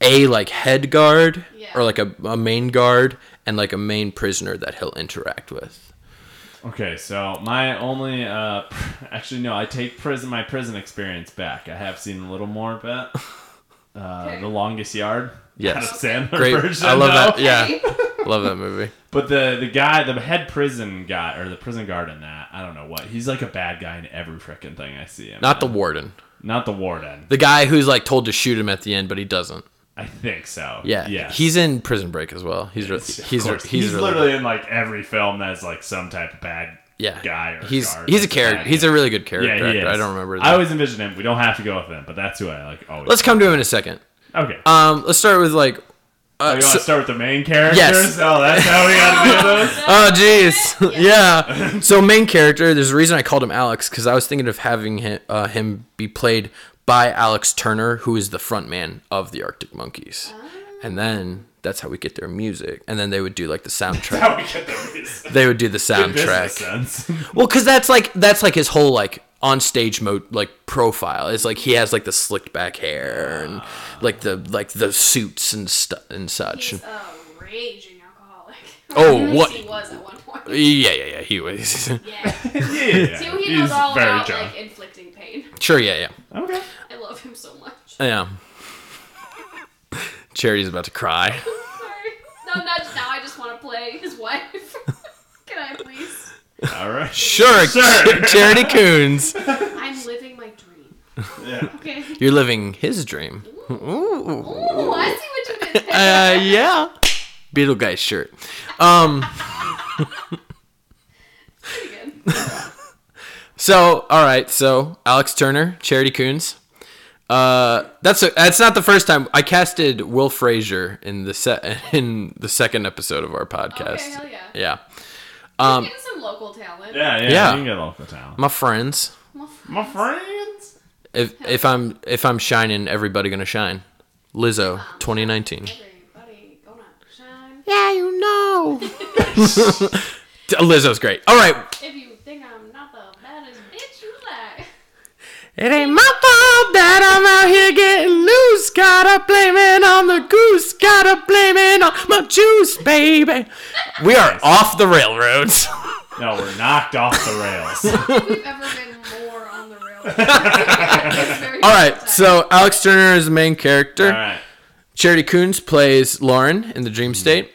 a like head guard Yeah. or like a, a main guard and like a main prisoner that he'll interact with. Okay, so my only, uh, actually no, I take prison my prison experience back. I have seen a little more but. Uh, Okay. The Longest Yard. Yes. Sandler Great, version. I love that. Yeah, love that movie. But the the guy, the head prison guy, or the prison guard in that, I don't know what. He's like a bad guy in every freaking thing I see him. Not the warden. not the warden. The guy who's like told to shoot him at the end, but he doesn't. I think so. Yeah, Yeah. he's in Prison Break as well. He's re- he's he's, he's really literally in like every film that's like some type of bad yeah guy or he's guard he's a character. He's guy. a really good character. yeah, he is. I don't remember. I always envision him. We don't have to go with him, but that's who I like always. Let's come to him in a second. Okay. Um, let's start with like. Oh, Uh, you want so- to start with the main characters? Yes. Oh, that's how we got to do this. oh jeez, yeah. So main character. There's a reason I called him Alex because I was thinking of having him, uh, him be played by Alex Turner, who is the front man of the Arctic Monkeys, and then that's how we get their music, and then they would do like the soundtrack. How we get the reason. they would do the soundtrack. sense. Well, because that's like that's like his whole like on stage mode like profile. It's like he has like the slicked back hair and like the like the suits and stuff and such. He's a raging alcoholic. Oh, At least what- He was at one point. Yeah, yeah, yeah. He was. Yeah. yeah, See, he he's knows all very about drunk. like inflicting pain. sure, yeah, yeah, Okay. I love him so much. yeah. Charity's about to cry. Sorry. No, not now. I just want to play his wife. Can I please? All right. Sure, Sure. Charity Coons. I'm living my dream. Yeah. Okay. You're living his dream. Ooh. Ooh, I see what you did. Uh, yeah. Beetlegeist shirt. Um. Pretty good. So, all right. So, Alex Turner, Charity Coons. Uh, that's a, that's not the first time I casted Will Frazier in the set in the second episode of our podcast. Okay, hell yeah. Yeah. Um, Getting some local talent. Yeah, yeah. Yeah. You can get local talent. my friends. Well, My friends. If if I'm if I'm shining, everybody gonna shine. Lizzo, 2019. Everybody gonna shine. Yeah, you know. Lizzo's great. All right. If you think I'm not the baddest bitch, you lie. It ain't my fault that I'm out here getting loose. Gotta blame it on the goose. Gotta blame it on my juice, baby. We are off the railroads. No, we're knocked off the rails. We've ever been more on the rails. All right, so Alex Turner is the main character. All right. Charity Coons plays Lauren in the Dream State.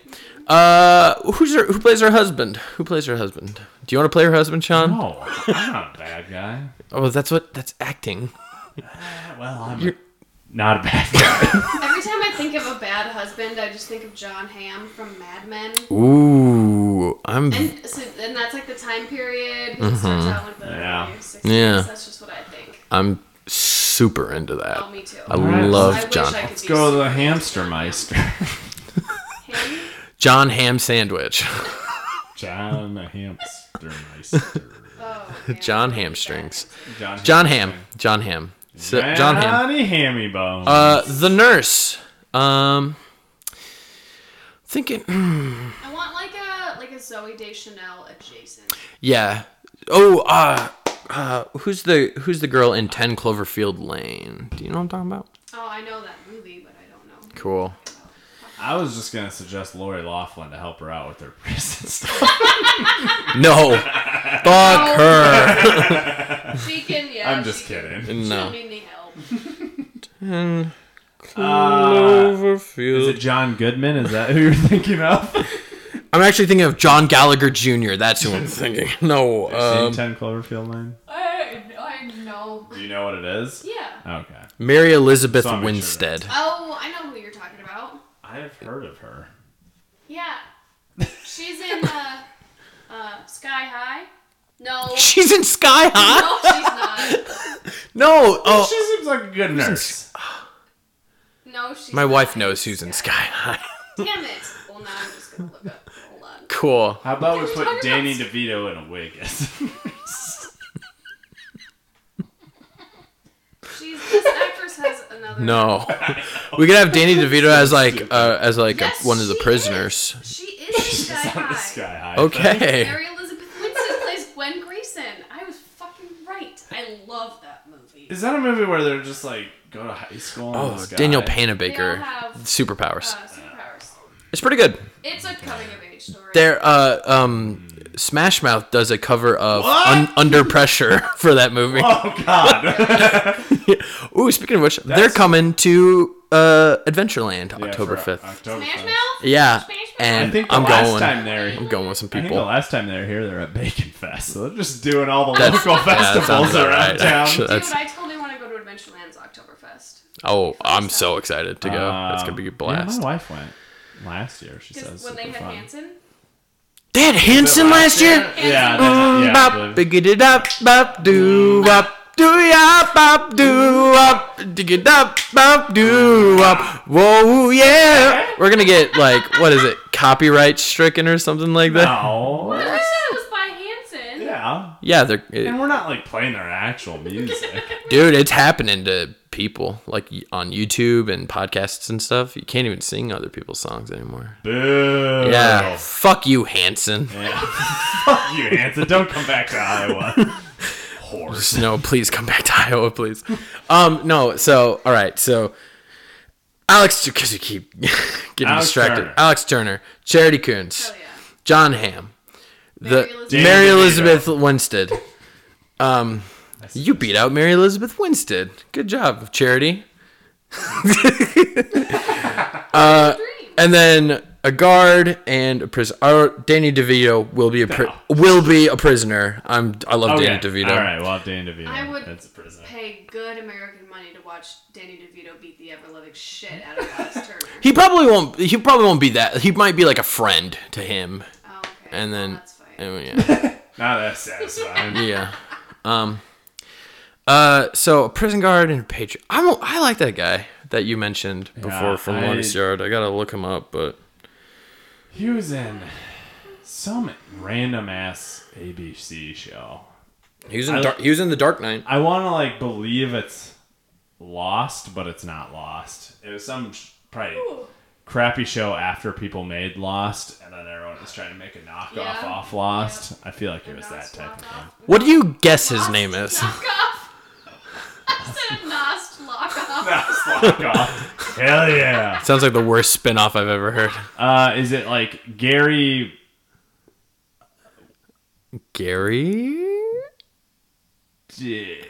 Uh, who's her, who plays her husband? Who plays her husband? Do you want to play her husband, Sean? No, I'm not a bad guy. Oh, that's what that's acting. Uh, well, I'm not a bad guy. Every time I think of a bad husband, I just think of John Hamm from Mad Men. Ooh, I'm. And so, and that's like the time period. He starts mm-hmm. out with the Yeah. 60s. Yeah. That's just what I think. I'm super into that. Oh, me too. I Alright. love I wish John. I could Let's go to the hamster into meister. Him? John Ham Sandwich. John the hamster meister. Oh, man. John Hamstrings. John, John Ham. John Ham. So, John Ham. Johnny Hammy Bone. Uh, the nurse. Um, thinking. I want like a like a Zooey Deschanel adjacent. Yeah. Oh, uh, uh, who's the who's the girl in Ten Cloverfield Lane? Do you know what I'm talking about? Oh, I know that movie, but I don't know. Cool. I was just gonna suggest Lori Loughlin to help her out with her prison stuff. No. Fuck her. She can, yeah. I'm just she can- kidding. She No. need any help. Ten Uh, is it John Goodman? Is that who you're thinking of? I'm actually thinking of John Gallagher Jr. That's who I'm thinking. No. Seen Um, Ten Cloverfield Lane. I, I know. Do you know what it is? Yeah. Okay, Mary Elizabeth So I'll sure Winstead. Oh, I know who you're talking about. I've heard of her. Yeah. She's in uh, uh, Sky High. No. She's in Sky High. No, she's not. No. Oh, She seems like a good nurse. No, she's my not wife knows who's in Sky High. Damn it. Well, now I'm just gonna look up. Hold on. Cool. How about we We're put Danny about- DeVito in a wig? She's this actress has another. No. We could have Danny DeVito as like uh, as like Yes, a, one of the she prisoners. Is. She is in Sky on the High. Sky High. Okay. Mary Elizabeth Winstead plays Gwen Grayson. I was fucking right. I love that movie. Is that a movie where they're just like go to high school? in the Oh, sky? Daniel They all Panabaker. have Superpowers. uh, superpowers. It's pretty good. It's a coming of age story. There, uh, um, Smash Mouth does a cover of Un- Under Pressure for that movie. Oh God! Ooh, speaking of which, they're coming to uh, Adventureland Yeah, October for fifth. October Smash Mouth. Yeah, Smash Mouth? and I think the I'm last going. time they're I'm going with some people. I think the people. last time they were here, they're at Bacon Fest. So they're just doing all the That's- local yeah, that sounds festivals about around right, town. actually. Dude, That's- I totally want to go to Adventureland's Oktoberfest. Oh, I'm so excited to go. It's Um, gonna be a Yeah, blast. my wife went last year. She says when they had fun. Hanson. They had Hanson last year. Yeah, Mm, yeah. bop, the- biggity dop, bop, doo wop, doo ya, bop, doo wop, diggy dop, bop, doo wop. Whoa, yeah. We're gonna get like what is it, copyright stricken or something like that? No. I said it was by Hanson. Yeah. Yeah, they're And we're not like playing their actual music. dude. It's happening to people like on YouTube and podcasts and stuff. You can't even sing other people's songs anymore. Boo. Yeah, fuck you, Hanson. Yeah. Fuck you, Hanson. Don't come back to Iowa. Horse. No, please come back to Iowa, please. Um, no. So, all right. So, Alex, because you keep getting Alex distracted. Turner. Alex Turner, Charity Coons, yeah. John Hamm, Mary the Elizabeth- Mary Elizabeth Winstead. Um, you beat out Mary Elizabeth Winstead. Good job, Charity. Dream. And then a guard and a prisoner. Our Danny DeVito will be a pri- will be a prisoner. I'm I love Danny DeVito. All right, well, Danny DeVito. I would That's a prison. pay good American money to watch Danny DeVito beat the ever living shit out of Alex Turner. He probably won't. He probably won't be that. He might be like a friend to him, Oh, okay. and then that's fine. and yeah, Not that satisfying. yeah. Um. Uh. So a prison guard and a patriot. I don't. I like that guy that you mentioned before Yeah, from I- Longest Yard. I gotta look him up, but He was in some random ass ABC show. he was in. I- Dark, he was in the Dark Knight. I want to like believe it's Lost, but it's not Lost. It was some sh- probably crappy show after people made Lost, and then everyone was trying to make a knockoff Yeah. off Lost. I feel like it was Not that type of thing. What do you guess his Lost name is? knockoff. Instead of Nost, lock off. That's lock off. Hell yeah. Sounds like the worst spin-off I've ever heard. Uh, is it like Gary? Gary? D-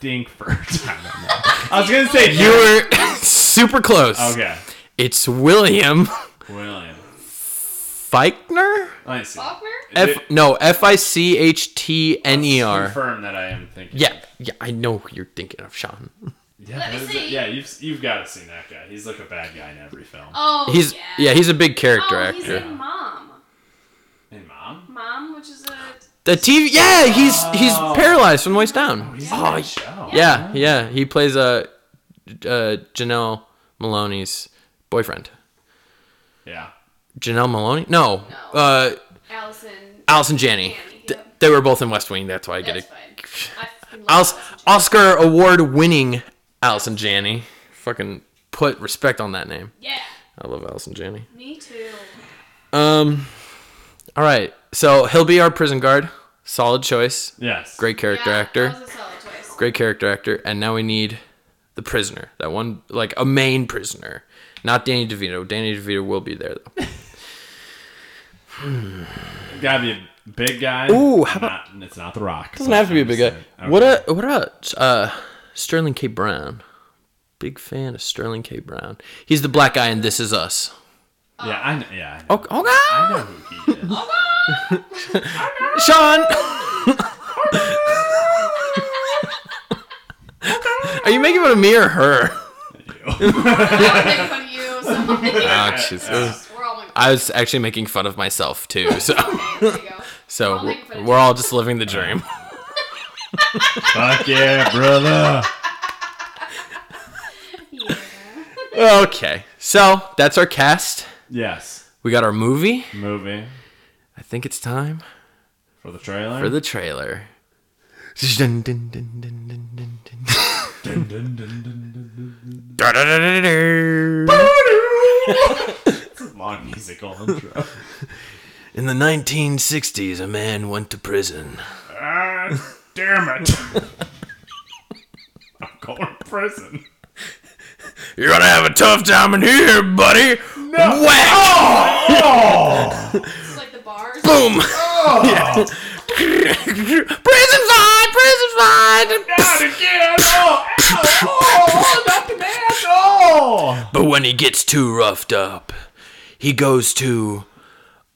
Dinkford. I don't know. I was gonna say You were super close. Okay. It's William William. Fichtner? Let me see. Faulkner? F no, F I C H T N E R. Confirm that I am thinking. Yeah, yeah, I know who you're thinking of, Sean. Yeah, Let me see. yeah. You've you've got to see that guy. He's like a bad guy in every film. Oh, He's yeah. yeah, he's a big character oh, he's actor. in Mom. Hey, mom. Mom, which is a. The TV, yeah, he's he's Oh. paralyzed from the waist down. He's Oh, in that show. Yeah, yeah, he plays a uh, uh, Janel Moloney's boyfriend. Yeah. Yeah. Janel Moloney? No, No. uh, Allison. Allison Janney. Janney, yep. they were both in West Wing. That's why I get That's it. fine. I fucking Allison Oscar award winning Allison Janney. Fucking put respect on that name. Yeah, I love Allison Janney. me too. Um, all right. So he'll be our prison guard. Solid choice. Yes. Great character yeah, actor. That was a solid choice. Great character actor. And now we need the prisoner. That one, like a main prisoner. Not Danny DeVito. Danny DeVito will be there though. Gotta be a big guy. Ooh, how about not, It's not The Rock. Doesn't have to be a big guy. Okay. What a, what about uh, Sterling K. Brown? Big fan of Sterling K. Brown. He's the black guy in This Is Us. Yeah, I know. Yeah, I know, Okay. okay. I know who he is. Sean. Are you making fun of me or her? I'm making fun of you. So Oh, Jesus. we're all making I was actually making fun of myself too. So, there you go. so all making fun we're all just living the dream. Fuck yeah, brother. Yeah. Okay, so that's our cast. Yes. We got our movie. Movie I think it's time for the trailer. for the trailer. Long musical intro. In the 1960s, a man went to prison. Ah, damn it. I'm going to prison. You're gonna have a tough time in here, buddy. No. Whack! Oh! It's like the bars. Boom! oh. prison fight! Prison fight! Not again! Oh! Ow! Oh! Not the man! Oh! But when he gets too roughed up, he goes to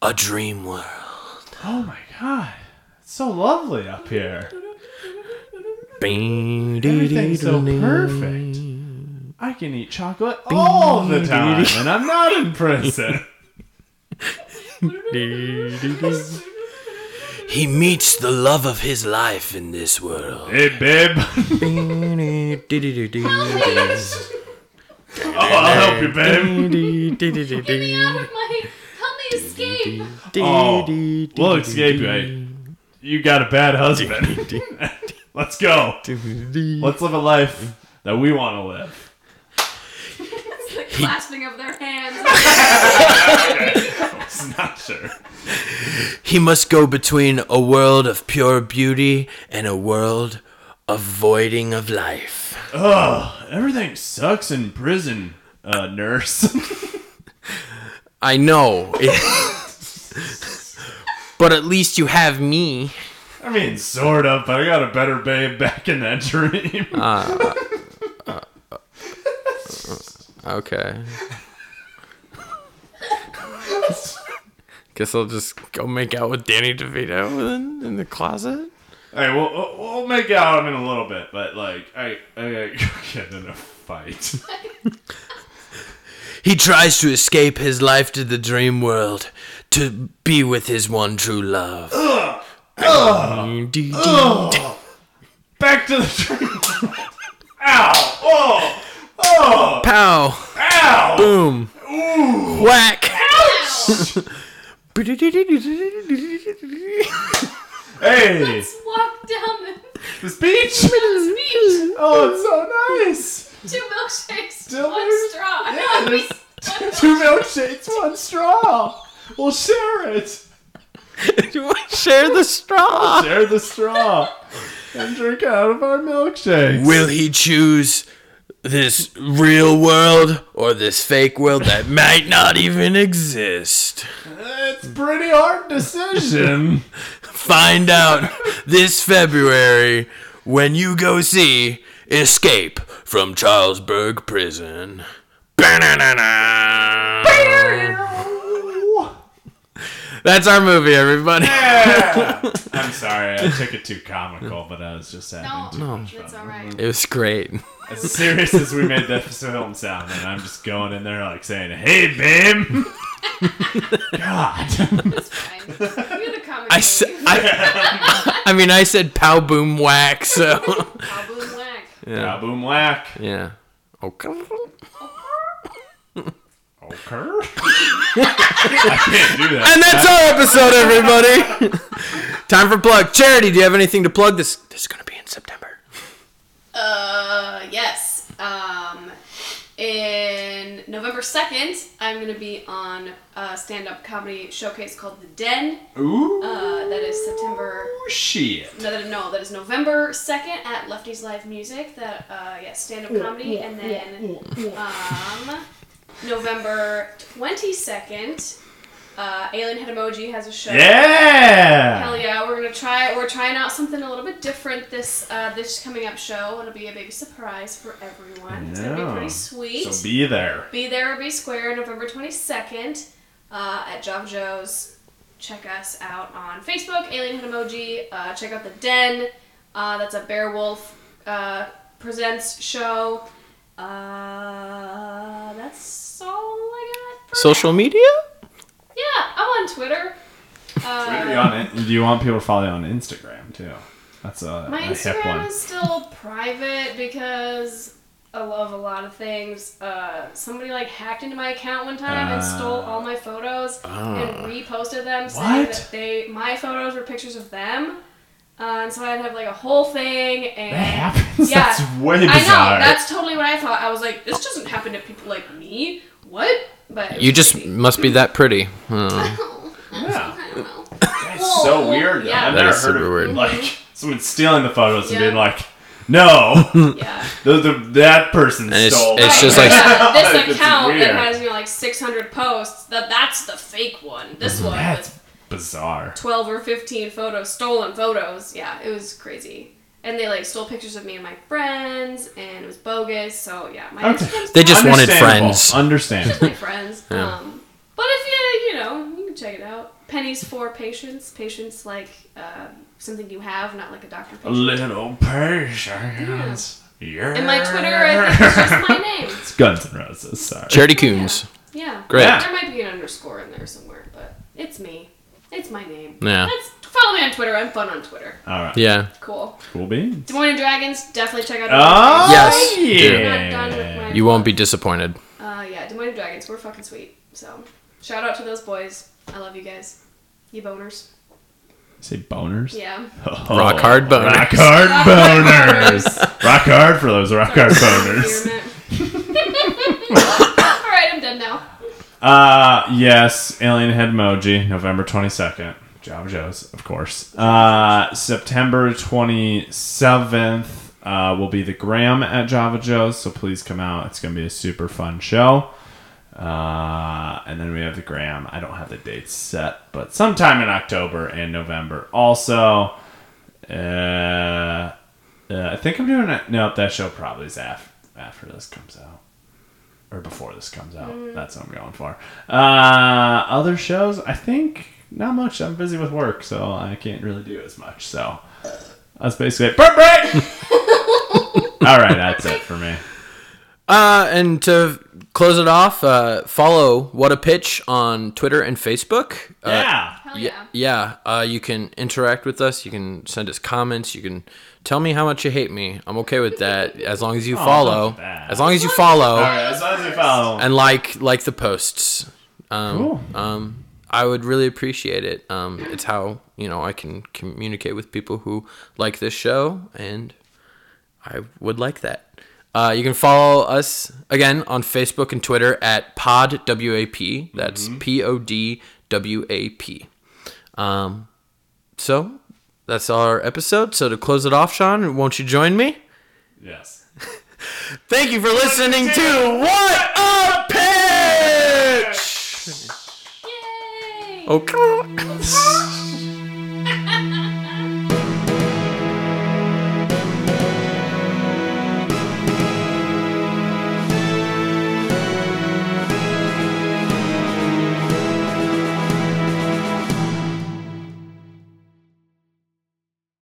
a dream world. Oh my god. It's so lovely up here. Everything's Everything's so perfect. I can eat chocolate all the time, and I'm not in prison. He meets the love of his life in this world. Hey, babe. Oh, I'll help you, babe. Get me out of my. Help me escape. Oh, we'll escape, right? Eh? You got a bad husband. Let's go. Let's live a life that we want to live. It's the clasping of their hands. It's not sure. He must go between a world of pure beauty and a world of voiding of life. Ugh, everything sucks in prison, uh, nurse. I know. but at least you have me. I mean, sort of, but I got a better babe back in that dream. Ah. Uh, uh, uh, okay. Guess I'll just go make out with Danny DeVito in, in the closet. Hey, we'll, we'll we'll make out in a little bit, but like, I I get in a fight. He tries to escape his life to the dream world to be with his one true love. Ugh. Ugh. Back to the dream. Ow! Oh! Oh! Pow! Ow! Boom! Ooh! Whack! Hey, Let's walk down the, this beach. the beach. Oh, it's so nice. Two milkshakes, Still one there's- straw. yeah, there's one Two milkshakes, one straw. We'll share it. Share the straw! Share the straw. and drink out of our milkshakes. Will he choose this real world or this fake world that might not even exist? It's a pretty hard decision. Find out this February when you go see Escape from Charlesburg Prison. Ba-na-na-na. That's our movie, everybody. I'm sorry, I took it too comical, but I was just having No, too much it's fun. alright. It was great. As serious as we made that film sound, and I'm just going in there like saying, "Hey, babe." God. It's fine. You're the comic I, s- I, I mean, I said pow boom whack, so. Pow, boom, whack. Yeah. Pow boom whack. Yeah. Oh, okay. Okay. I can't do that. And that's our episode, everybody. Time for plug. Charity, do you have anything to plug? This this is gonna be in September. Uh, yes. Um, in November 2nd, I'm going to be on a stand up comedy showcase called The Den. Ooh. Uh, that is September. shit. No, that, no, that is November 2nd at Lefty's Live Music. That, uh, yeah, stand up comedy. And then, um, November 22nd, uh, Alien Head Emoji has a show. Yeah. Hell yeah, we're gonna try. We're trying out something a little bit different this uh, this coming up show. It'll be a big surprise for everyone. It's gonna be Yeah. pretty sweet. So be there. be there or be square, November twenty second, uh, at Java Joe's. Check us out on Facebook, Alien Head Emoji. Uh, check out the Den. Uh, that's a Bear Wolf uh, presents show. Uh, that's all I got. For Social media? Yeah, I'm on Twitter. Uh, Really on it. Do you want people to follow you on Instagram too? That's a, My a hip Instagram one. is still private because I love a lot of things. Uh, somebody like hacked into my account one time and stole all my photos and reposted them saying What? that they my photos were pictures of them. Uh, and so I'd have like a whole thing and That happens. Yeah. That's way I know that's totally what I thought. I was like, this doesn't happen to people like me. What? But You just crazy. must be that pretty. Hmm. yeah. I don't know. That's so weird. yeah. I've That never is heard super of weird. like someone stealing the photos and being like, "No, Yeah. the, the, that person And it's- stole." it's them." just like- yeah, this account that has you know like 600 posts. That that's the fake one. This one That's was bizarre. 12 or 15 photos, stolen photos. Yeah, it was crazy. And they like stole pictures of me and my friends, and it was bogus. So yeah, my Okay. They just wanted Understandable. friends. Understandable. my friends. Um, but if you you know you can check it out. Pennies for patience. Patience like uh, something you have, not like a doctor A little patience. Yeah. And my Twitter, I think, is just my name. It's Guns N' Roses. Sorry. Charity Coons. Yeah. Great. Yeah. There might be an underscore in there somewhere, but it's me. It's my name. Yeah. That's, follow me on Twitter. I'm fun on Twitter. All right. Yeah. Cool. Cool beans. Des Moines and Dragons, definitely check out. Oh Yes, yeah. Not done with my- You won't be disappointed. Uh, yeah, Des Moines and Dragons, we're fucking sweet. So, shout out to those boys. I love you guys. You boners. Say boners. Yeah. Oh, Rock hard boners. Rock hard boners. rock hard for those rock hard boners. Alright, I'm done now. Uh, yes, Alien Head Emoji, November 22nd. Java Joe's, of course. Uh, September 27th uh, will be the Graham at Java Joe's, so please come out. It's going to be a super fun show. Uh, and then we have the Graham. I don't have the dates set, but sometime in October and November. Also, uh, uh, I think I'm doing it. No, that show probably is after, after this comes out or before this comes out. That's what I'm going for. Uh, other shows, I think not much. I'm busy with work, so I can't really do as much. So that's basically it. Burp break. All right, that's it for me. Uh, and to close it off, uh, follow What a Pitch on Twitter and Facebook. Uh, Yeah. Hell Yeah, yeah. yeah. Uh, you can interact with us. You can send us comments. You can tell me how much you hate me. I'm okay with that as long as you Oh, follow. As long as you As long as follow All right, as long as you follow. and like like the posts. Um, Cool. um, I would really appreciate it. Um, it's how you know I can communicate with people who like this show, and I would like that. Uh, you can follow us again on Facebook and Twitter at Pod WAP. That's P O D W A P. Um, so that's our episode. So to close it off, Sean, won't you join me? Yes. Thank you for listening to What a Pitch. Yay! Oh, okay.